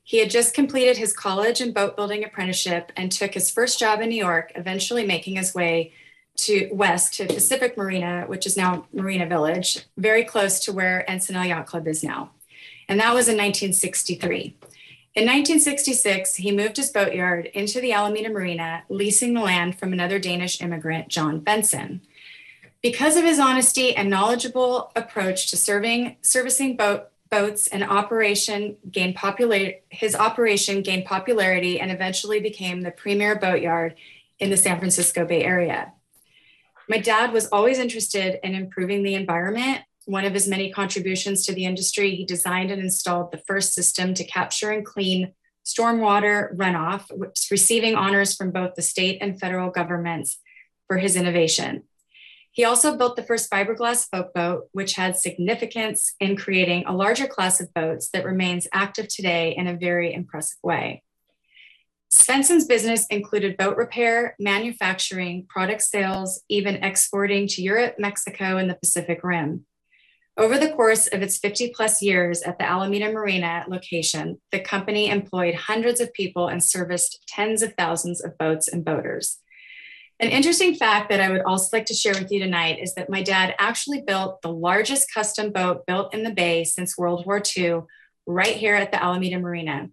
P: He had just completed his college and boat building apprenticeship and took his first job in New York, eventually making his way to west to Pacific Marina, which is now Marina Village, very close to where Encinal Yacht Club is now. And that was in 1963. In 1966, he moved his boatyard into the Alameda Marina, leasing the land from another Danish immigrant, John Benson. Because of his honesty and knowledgeable approach to serving, servicing boat, boats and operation gained popular, his operation gained popularity and eventually became the premier boatyard in the San Francisco Bay Area. My dad was always interested in improving the environment one of his many contributions to the industry, he designed and installed the first system to capture and clean stormwater runoff, receiving honors from both the state and federal governments for his innovation. He also built the first fiberglass folk boat, which had significance in creating a larger class of boats that remains active today in a very impressive way. Svendsen's business included boat repair, manufacturing, product sales, even exporting to Europe, Mexico, and the Pacific Rim. Over the course of its 50 plus years at the Alameda Marina location, the company employed hundreds of people and serviced tens of thousands of boats and boaters. An interesting fact that I would also like to share with you tonight is that my dad actually built the largest custom boat built in the bay since World War II, right here at the Alameda Marina.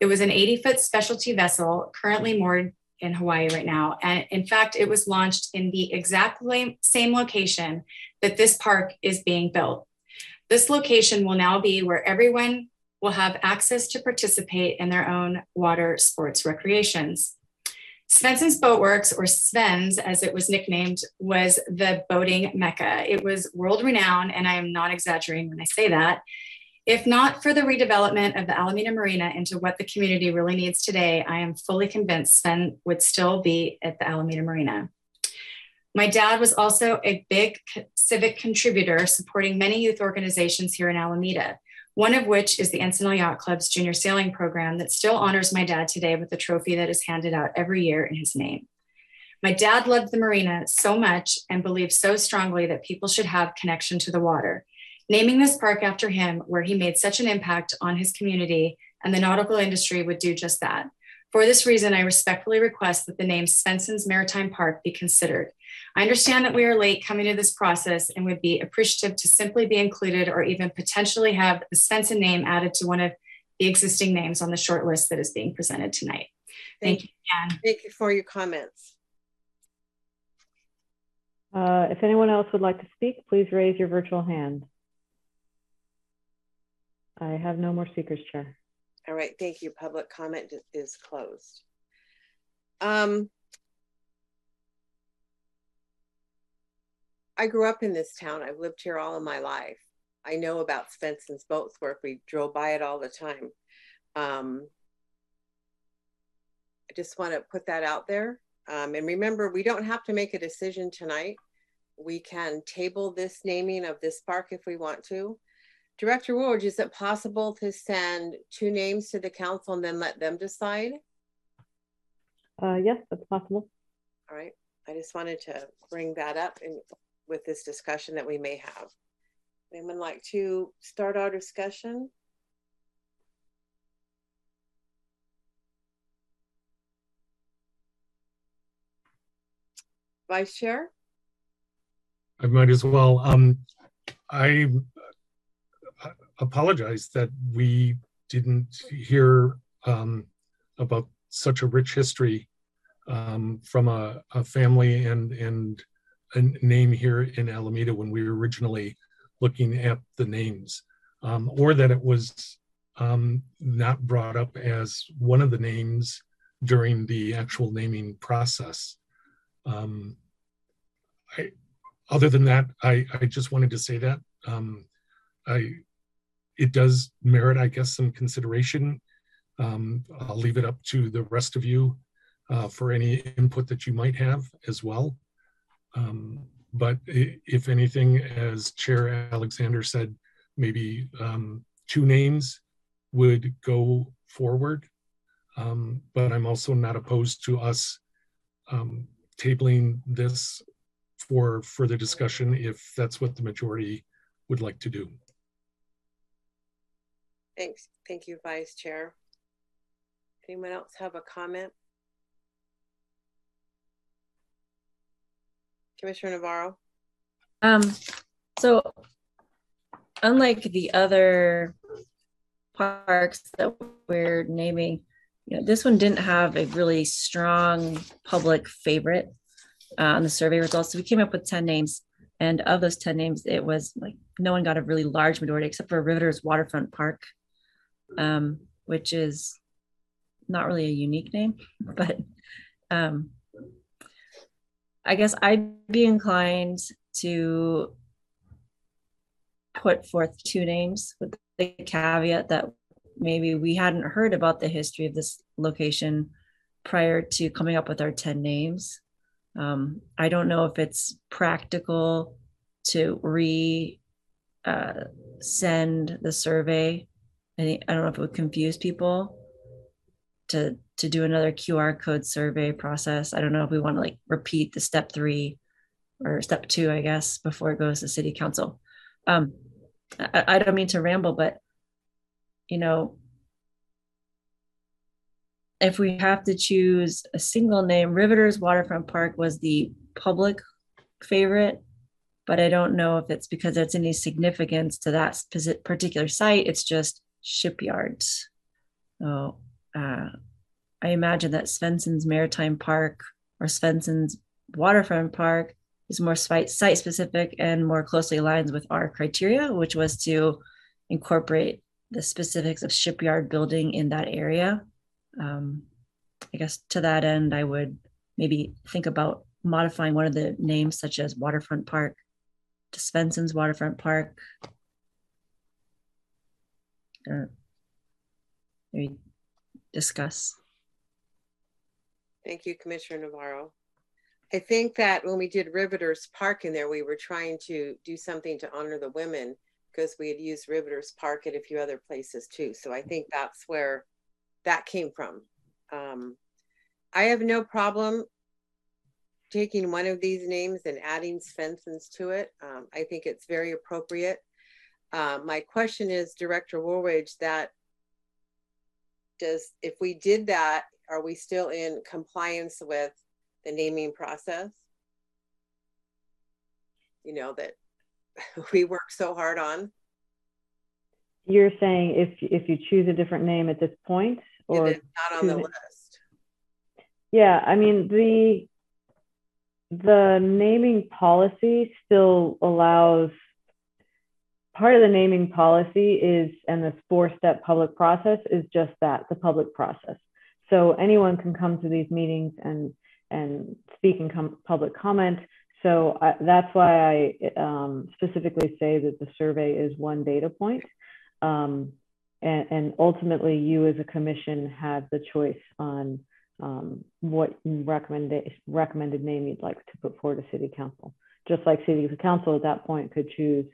P: It was an 80 foot specialty vessel currently moored in Hawaii right now. And in fact, it was launched in the exact same location that this park is being built. This location will now be where everyone will have access to participate in their own water sports recreations. Svendsen's Boatworks, or Sven's as it was nicknamed, was the boating mecca. It was world renowned, and I am not exaggerating when I say that. If not for the redevelopment of the Alameda Marina into what the community really needs today, I am fully convinced Sven would still be at the Alameda Marina. My dad was also a big civic contributor supporting many youth organizations here in Alameda, one of which is the Encinal Yacht Club's junior sailing program that still honors my dad today with a trophy that is handed out every year in his name. My dad loved the marina so much and believed so strongly that people should have connection to the water Naming this park after him, where he made such an impact on his community and the nautical industry, would do just that. For this reason, I respectfully request that the name Svendsen's Maritime Park be considered. I understand that we are late coming to this process and would be appreciative to simply be included or even potentially have the Svendsen name added to one of the existing names on the short list that is being presented tonight. Thank, Thank you,
C: Anne. Thank you for your comments.
B: Uh, if anyone else would like to speak, please raise your virtual hand. I have no more speakers, Chair.
C: All right, thank you. Public comment is closed. Um, I grew up in this town. I've lived here all of my life. I know about Svendsen's Boats Work. We drove by it all the time. Um, I just want to put that out there. Um, and remember, we don't have to make a decision tonight. We can table this naming of this park if we want to. Director Wooldridge, is it possible to send two names to the council and then let them decide?
B: Uh, yes, that's possible.
C: All right. I just wanted to bring that up in, with this discussion that we may have. Anyone like to start our discussion? Vice Chair?
E: I might as well. Um, I apologize that we didn't hear um, about such a rich history um, from a, a, family and and a name here in Alameda when we were originally looking at the names, um, or that it was um, not brought up as one of the names during the actual naming process. Um, I, other than that, I, I just wanted to say that um, I, it does merit, I guess, some consideration. Um, I'll leave it up to the rest of you uh, for any input that you might have as well. Um, but if anything, as Chair Alexander said, maybe um, two names would go forward. Um, but I'm also not opposed to us um, tabling this for further discussion if that's what the majority would like to do.
C: Thanks. Thank you, Vice Chair. Anyone else have a comment? Commissioner Navarro?
D: Um, so unlike the other parks that we're naming, you know, this one didn't have a really strong public favorite uh, on the survey results. So we came up with 10 names. And of those 10 names, it was like no one got a really large majority except for Riveters Waterfront Park, um, which is not really a unique name, (laughs) but um, I guess I'd be inclined to put forth two names with the caveat that maybe we hadn't heard about the history of this location prior to coming up with our 10 names. Um, I don't know if it's practical to re uh, send the survey. I, I don't know if it would confuse people to to do another QR code survey process. I don't know if we want to like repeat the step three or step two, I guess, before it goes to city council. Um, I, I don't mean to ramble, but you know, if we have to choose a single name, Riveters Waterfront Park was the public favorite, but I don't know if it's because it's any significance to that particular site. It's just shipyards. So uh, I imagine that Svendsen's Maritime Park or Svendsen's Waterfront Park is more site specific and more closely aligns with our criteria, which was to incorporate the specifics of shipyard building in that area. Um, I guess to that end, I would maybe think about modifying one of the names, such as Waterfront Park, to Svendsen's Waterfront Park. Uh, maybe discuss.
C: Thank you, Commissioner Navarro. I think that when we did Riveters Park in there, we were trying to do something to honor the women because we had used Riveters Park at a few other places too. So I think that's where that came from. Um, I have no problem taking one of these names and adding Svendsen's to it. Um, I think it's very appropriate. Uh, my question is, Director Wooldridge, that does if we did that, are we still in compliance with the naming process? You know, that (laughs) we work so hard on.
B: You're saying if if you choose a different name at this point, or
C: not on the list.
B: Yeah, I mean the the naming policy still allows part of the naming policy is and this four step public process is just that the public process. So anyone can come to these meetings and and speak and com- public comment. So I, that's why i um, specifically say that the survey is one data point. Um, and, and, ultimately you as a commission have the choice on um, what recommended recommended name you'd like to put forward to city council. Just like city council at that point could choose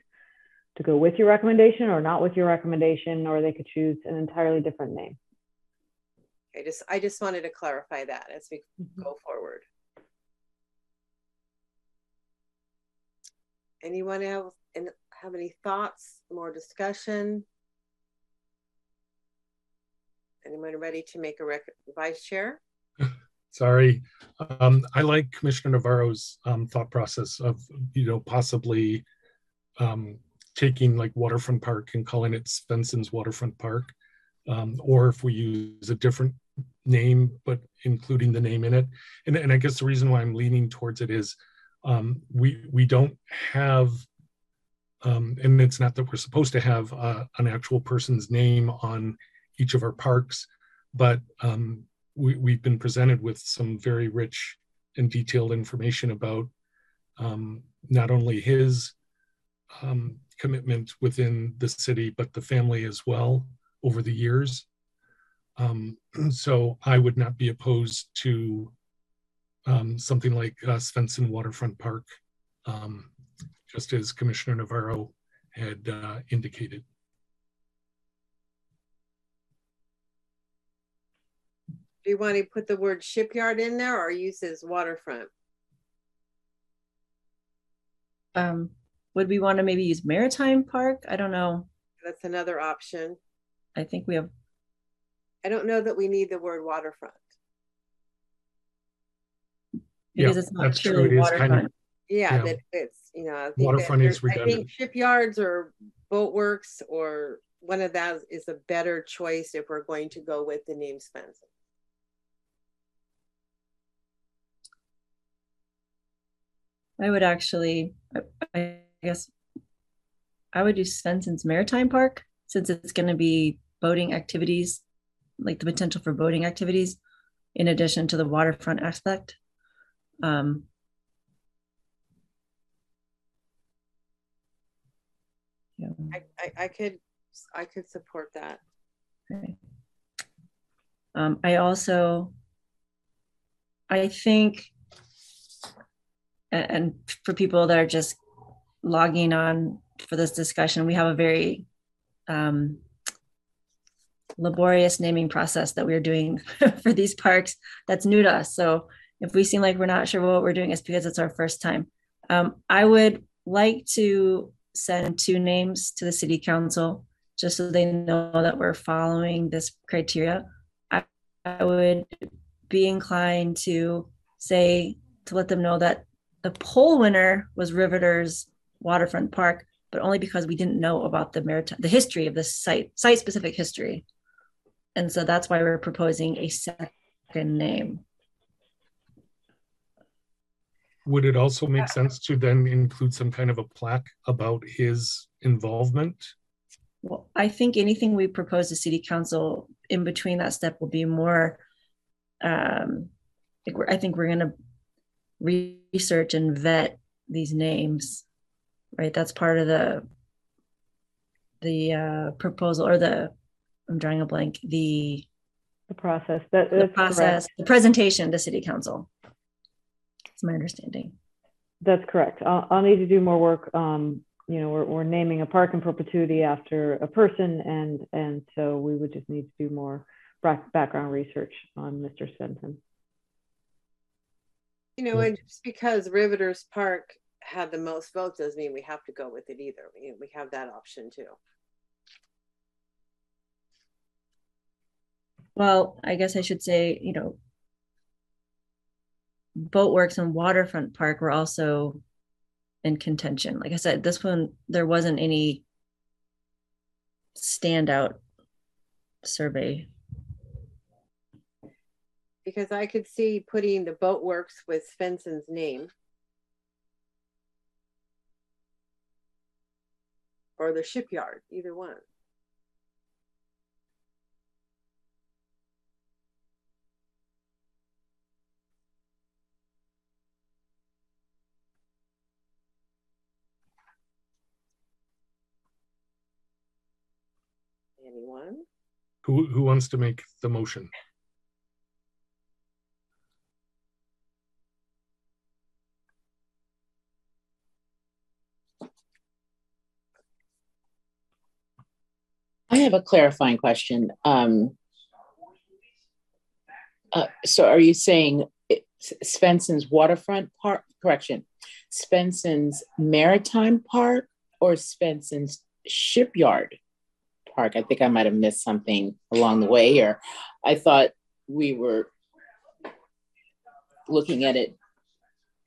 B: to go with your recommendation or not with your recommendation, or they could choose an entirely different name.
C: I just I just wanted to clarify that as we mm-hmm. go forward. Anyone else and have any thoughts, more discussion? Anyone ready to make a rec vice chair? (laughs)
E: Sorry, um, I like Commissioner Navarro's um, thought process of you know possibly um, taking like Waterfront Park and calling it Svendsen's Waterfront Park, um, or if we use a different name but including the name in it. And, and I guess the reason why I'm leaning towards it is um, we we don't have, um, and it's not that we're supposed to have uh, an actual person's name on each of our parks, but um, we, we've been presented with some very rich and detailed information about um, not only his um, commitment within the city, but the family as well over the years. Um, (clears throat) so I would not be opposed to um, something like uh, Svendsen Waterfront Park, um, just as Commissioner Navarro had uh, indicated.
C: Do you want to put the word shipyard in there or use as waterfront?
D: Um, would we want to maybe use Maritime Park? I don't know.
C: That's another option.
D: I think we have.
C: I don't know that we need the word waterfront.
D: Because yeah, it's not true. It waterfront. Kind of,
C: yeah, yeah, that it's you know I think
E: waterfront is redundant.
C: I think shipyards or boatworks or one of those is a better choice if we're going to go with the name Svendsen.
D: I would actually, I guess, I would do Svendsen's Maritime Park since it's going to be boating activities, like the potential for boating activities, in addition to the waterfront aspect. Um,
C: yeah. I, I, I could I could support that.
D: Okay. Um, I also I think and for people that are just logging on for this discussion, we have a very um, laborious naming process that we're doing (laughs) for these parks that's new to us. So if we seem like we're not sure what we're doing, it's because it's our first time. Um, I would like to send two names to the city council just so they know that we're following this criteria. I, I would be inclined to say to let them know that the poll winner was Riveters Waterfront Park, but only because we didn't know about the maritime, the history of the site, site specific history. And so that's why we're proposing a second name.
E: Would it also make sense to then include some kind of a plaque about his involvement?
D: Well, I think anything we propose to city council in between that step will be more, um, I think we're going to research and vet these names right that's part of the the uh, proposal or the i'm drawing a blank the
B: the process that
D: the process correct. the presentation to city council it's my understanding
B: that's correct i'll, I'll need to do more work um you know we're, we're naming a park in perpetuity after a person and and so we would just need to do more background research on mr Svendsen.
C: You know, and just because Riveters Park had the most votes doesn't mean we have to go with it either. We, we have that option too.
D: Well, I guess I should say, you know, Boatworks and Waterfront Park were also in contention. Like I said, this one, there wasn't any standout survey
C: because I could see putting the boat works with Svendsen's name. Or the shipyard, either one. Anyone?
E: Who, who wants to make the motion?
F: I have a clarifying question. Um, uh, so are you saying Svendsen's waterfront park, correction, Svendsen's maritime park or Svendsen's shipyard park? I think I might have missed something along the way here. I thought we were looking at it.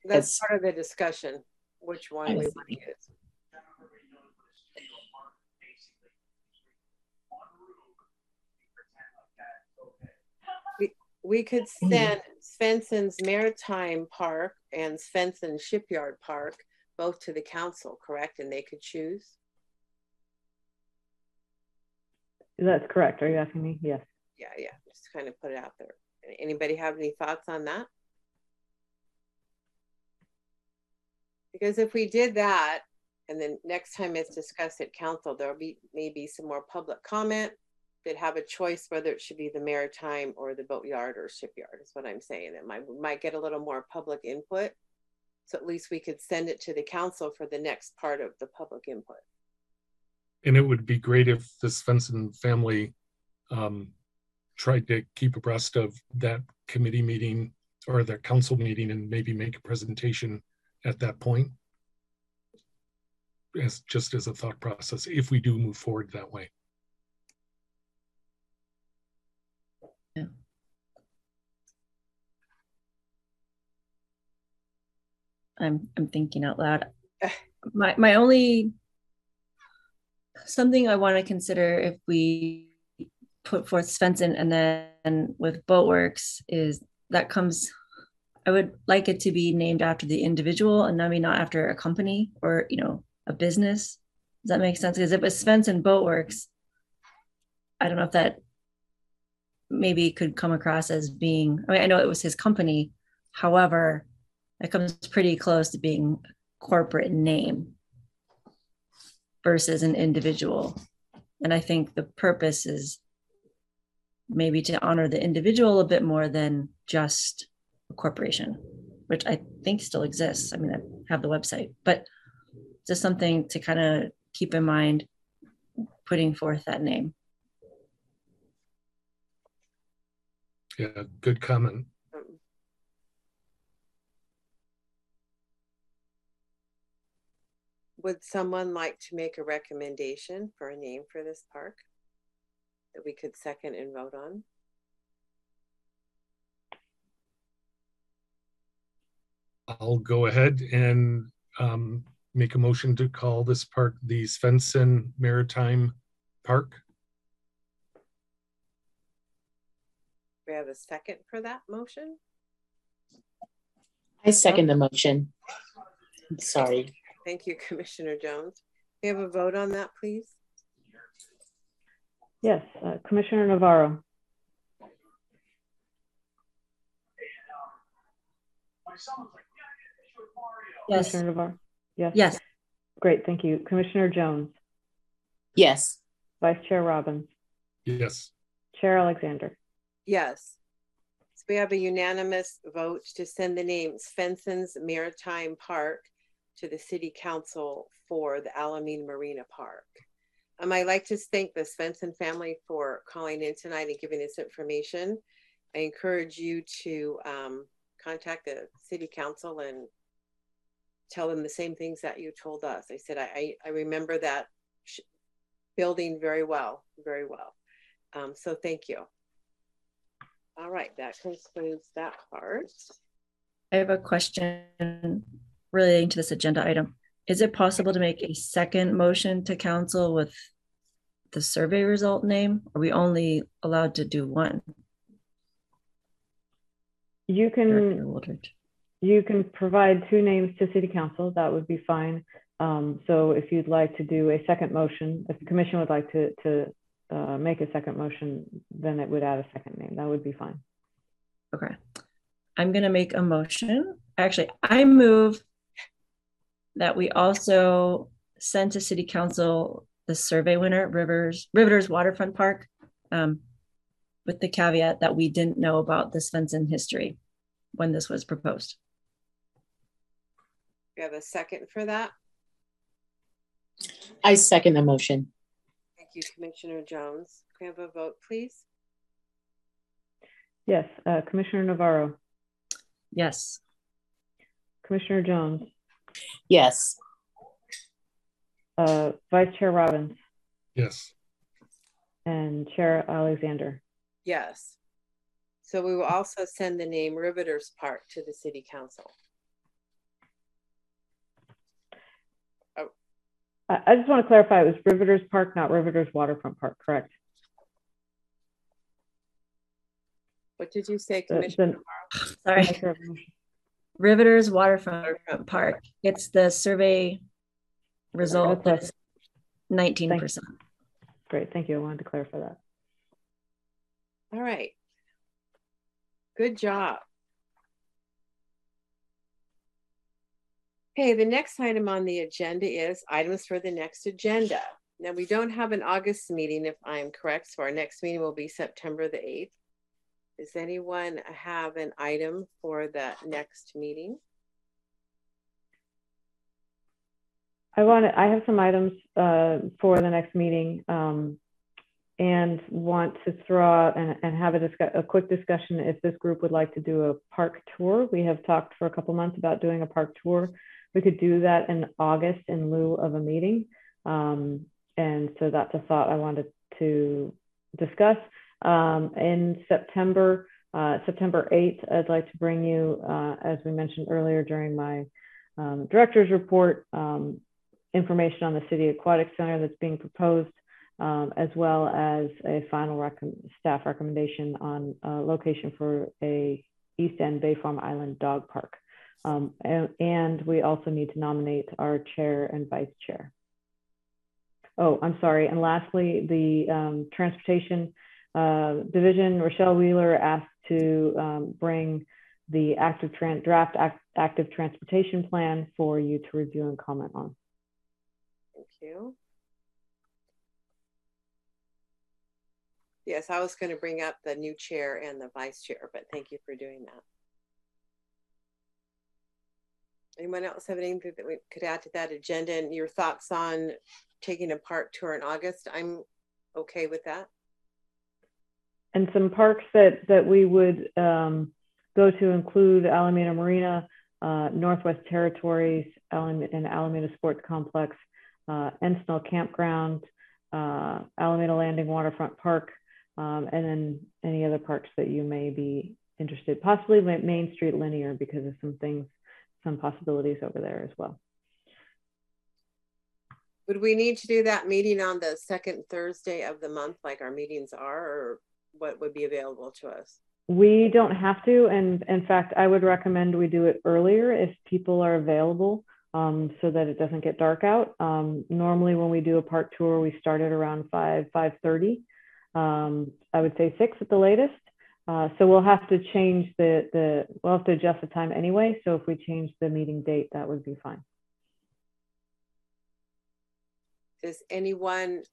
C: That's as, part of the discussion, which one we want to use. We could (laughs) send Svendsen's Maritime Park and Svendsen Shipyard Park both to the council, correct? And they could choose?
B: That's correct. Are you asking me? Yes.
C: Yeah, yeah, just kind of put it out there. Anybody have any thoughts on that? Because if we did that, and then next time it's discussed at council, there'll be maybe some more public comment. They'd have a choice whether it should be the maritime or the boatyard or shipyard, is what I'm saying. It might, might get a little more public input. So at least we could send it to the council for the next part of the public input.
E: And it would be great if the Svendsen family um, tried to keep abreast of that committee meeting or the council meeting and maybe make a presentation at that point. As just as a thought process, if we do move forward that way.
D: I'm I'm thinking out loud. Eh. My my only something I want to consider if we put forth Svendsen and then with Boatworks is that comes I would like it to be named after the individual and maybe not after a company or you know a business. Does that make sense? Because if it's Svendsen Boatworks, I don't know if that maybe could come across as being I mean I know it was his company. However, it comes pretty close to being corporate name versus an individual. And I think the purpose is maybe to honor the individual a bit more than just a corporation, which I think still exists. I mean, I have the website, but just something to kind of keep in mind putting forth that name.
E: Yeah, good comment.
C: Would someone like to make a recommendation for a name for this park that we could second and vote on?
E: I'll go ahead and um, make a motion to call this park the Svendsen Maritime Park.
C: We have a second for that motion?
F: I second the motion. I'm sorry.
C: Thank you, Commissioner Jones. We have a vote on that, please?
B: Yes, uh, Commissioner Navarro.
D: Yes.
B: Commissioner Navarro. Yes.
D: Yes.
B: Great, thank you. Commissioner Jones.
F: Yes.
B: Vice Chair Robbins.
E: Yes.
B: Chair Alexander.
C: Yes. So we have a unanimous vote to send the name Svendsen's Maritime Park to the City Council for the Alameda Marina Park. Um, I'd like to thank the Svendsen family for calling in tonight and giving us information. I encourage you to um, contact the City Council and tell them the same things that you told us. I said, I, I, I remember that building very well, very well. Um, so thank you. All right, that concludes that part.
D: I have a question relating to this agenda item. Is it possible to make a second motion to council with the survey result name? Are we only allowed to do one?
B: You can you can provide two names to city council. That would be fine. Um, so if you'd like to do a second motion, if the commission would like to to uh, make a second motion, then it would add a second name. That would be fine.
D: Okay. I'm going to make a motion. Actually, I move that we also send to city council the survey winner, Rivers, Rivers Waterfront Park, um, with the caveat that we didn't know about the Svendsen history when this was proposed.
C: We have a second for that.
F: I second the motion.
C: Thank you, Commissioner Jones. Can we have a vote, please?
B: Yes, uh, Commissioner Navarro.
D: Yes.
B: Commissioner Jones.
F: Yes.
B: Uh, Vice Chair Robbins.
E: Yes.
B: And Chair Alexander.
C: Yes. So we will also send the name Riveters Park to the City Council.
B: I, I just want to clarify, it was Riveters Park, not Riveters Waterfront Park, correct?
C: What did you say,
B: The-
C: Commissioner?
D: Sorry. Riveters Waterfront Park. It's the survey result
B: That's
D: that's nineteen percent.
B: Great, thank you. I wanted to clarify that.
C: All right. Good job. Okay, the next item on the agenda is items for the next agenda. Now, we don't have an August meeting, if I'm correct, so our next meeting will be September the 8th. Does anyone have an item for the next meeting?
B: I want to, I have some items uh, for the next meeting um, and want to throw out and, and have a, discuss, a quick discussion if this group would like to do a park tour. We have talked for a couple months about doing a park tour. We could do that in August in lieu of a meeting. Um, and so that's a thought I wanted to discuss. Um, in September, uh, September 8th, I'd like to bring you, uh, as we mentioned earlier during my um, director's report, um, information on the City Aquatic Center that's being proposed, um, as well as a final rec staff recommendation on a location for a East End Bay Farm Island Dog Park. Um, and, and we also need to nominate our chair and vice chair. Oh, I'm sorry. And lastly, the um, transportation uh, division, Rochelle Wheeler asked to um, bring the active draft act active transportation plan for you to review and comment on.
C: Thank you. Yes, I was going to bring up the new chair and the vice chair, but thank you for doing that. Anyone else have anything that we could add to that agenda and your thoughts on taking a park tour in August? I'm okay with that.
B: And some parks that that we would um, go to include Alameda Marina, uh, Northwest Territories, Alameda, and Alameda Sports Complex, uh, Ensnell Campground, uh, Alameda Landing Waterfront Park, um, and then any other parks that you may be interested. Possibly Main Street Linear because of some things, some possibilities over there as well.
C: Would we need to do that meeting on the second Thursday of the month, like our meetings are, or what would be available to us?
B: We don't have to, and in fact, I would recommend we do it earlier if people are available, um, so that it doesn't get dark out. Um, normally, when we do a park tour, we start at around five five thirty. Um, I would say six at the latest. Uh, so we'll have to change the the we'll have to adjust the time anyway. So if we change the meeting date, that would be fine.
C: Does anyone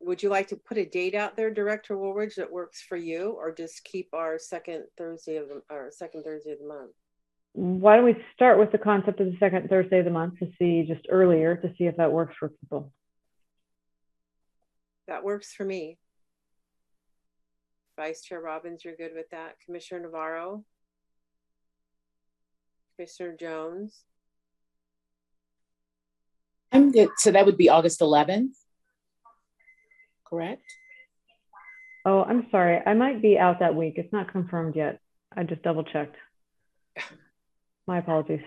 C: would you like to put a date out there, Director Wooldridge, that works for you, or just keep our second Thursday of the or second Thursday of the month?
B: Why don't we start with the concept of the second Thursday of the month to see just earlier to see if that works for people.
C: That works for me. Vice Chair Robbins, you're good with that. Commissioner Navarro? Commissioner Jones?
F: I'm good. So that would be August 11th, correct?
B: Oh, I'm sorry. I might be out that week. It's not confirmed yet. I just double checked. (laughs) My apologies.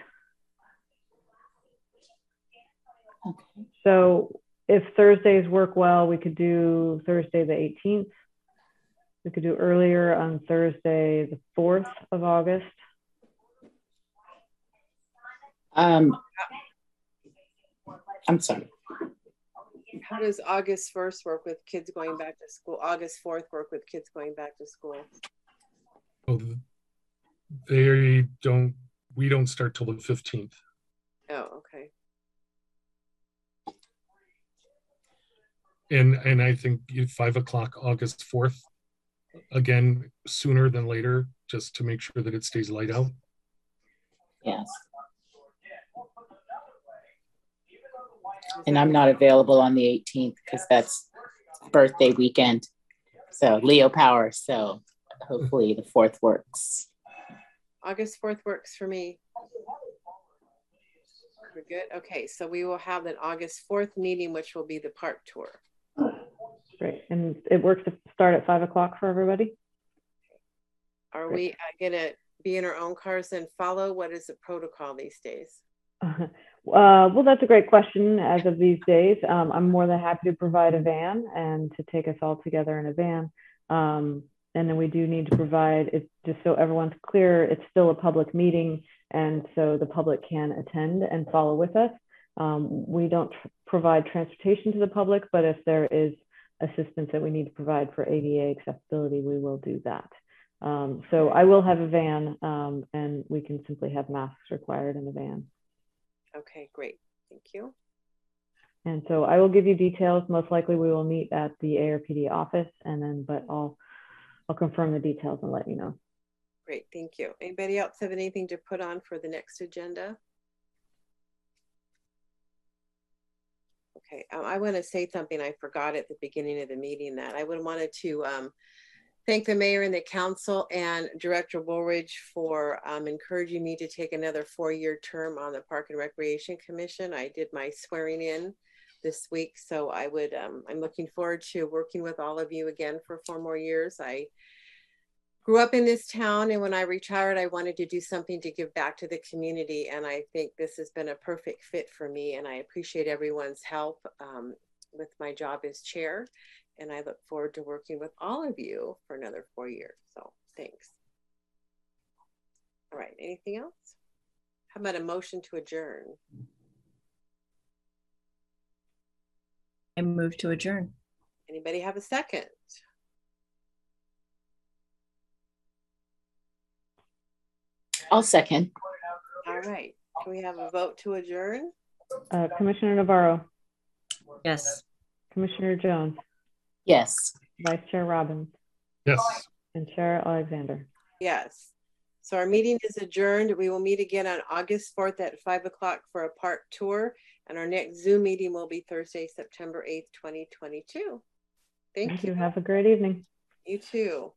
F: Okay.
B: So if Thursdays work well, we could do Thursday the 18th. We could do earlier on Thursday the 4th of August.
F: Um, I'm sorry.
C: How does August 1st work with kids going back to school? August 4th work with kids going back to school?
E: Oh, they don't, we don't start till the 15th.
C: Oh, okay.
E: And, and I think five o'clock, August 4th, again, sooner than later, just to make sure that it stays light out.
F: Yes. And I'm not available on the 18th because that's birthday weekend. So Leo power. So hopefully the 4th works.
C: August 4th works for me. We're good. Okay, so we will have an August 4th meeting, which will be the park tour.
B: Great. And it works to start at five o'clock for everybody?
C: Are we uh, going to be in our own cars and follow? What is the protocol these days? (laughs)
B: Uh, well, that's a great question. As of these days, um, I'm more than happy to provide a van and to take us all together in a van. Um, and then we do need to provide it just so everyone's clear. It's still a public meeting, and so the public can attend and follow with us. Um, we don't tr provide transportation to the public, but if there is assistance that we need to provide for ADA accessibility, we will do that. Um, so I will have a van, um, and we can simply have masks required in the van.
C: Okay, great. Thank you.
B: And so I will give you details. Most likely we will meet at the ARPD office and then, but I'll, I'll confirm the details and let you know.
C: Great, thank you. Anybody else have anything to put on for the next agenda? Okay, um, I want to say something I forgot at the beginning of the meeting that I would wanted to um, thank the mayor and the council and Director Wooldridge for um, encouraging me to take another four-year term on the Park and Recreation Commission. I did my swearing in this week, so I would. Um, I'm looking forward to working with all of you again for four more years. I grew up in this town, and when I retired, I wanted to do something to give back to the community, and I think this has been a perfect fit for me. And I appreciate everyone's help um, with my job as chair and I look forward to working with all of you for another four years. So thanks. All right, anything else? How about a motion to adjourn?
D: I move to adjourn.
C: Anybody have a second?
F: I'll second.
C: All right. Can we have a vote to adjourn?
B: Uh, Commissioner Navarro.
D: Yes.
B: Commissioner Jones.
F: Yes.
B: Vice Chair Robbins.
E: Yes.
B: And Chair Alexander.
C: Yes. So our meeting is adjourned. We will meet again on August 4th at 5 o'clock for a park tour. And our next Zoom meeting will be Thursday, September 8th, 2022. Thank,
B: Thank
C: you.
B: you. Have a great evening.
C: You too.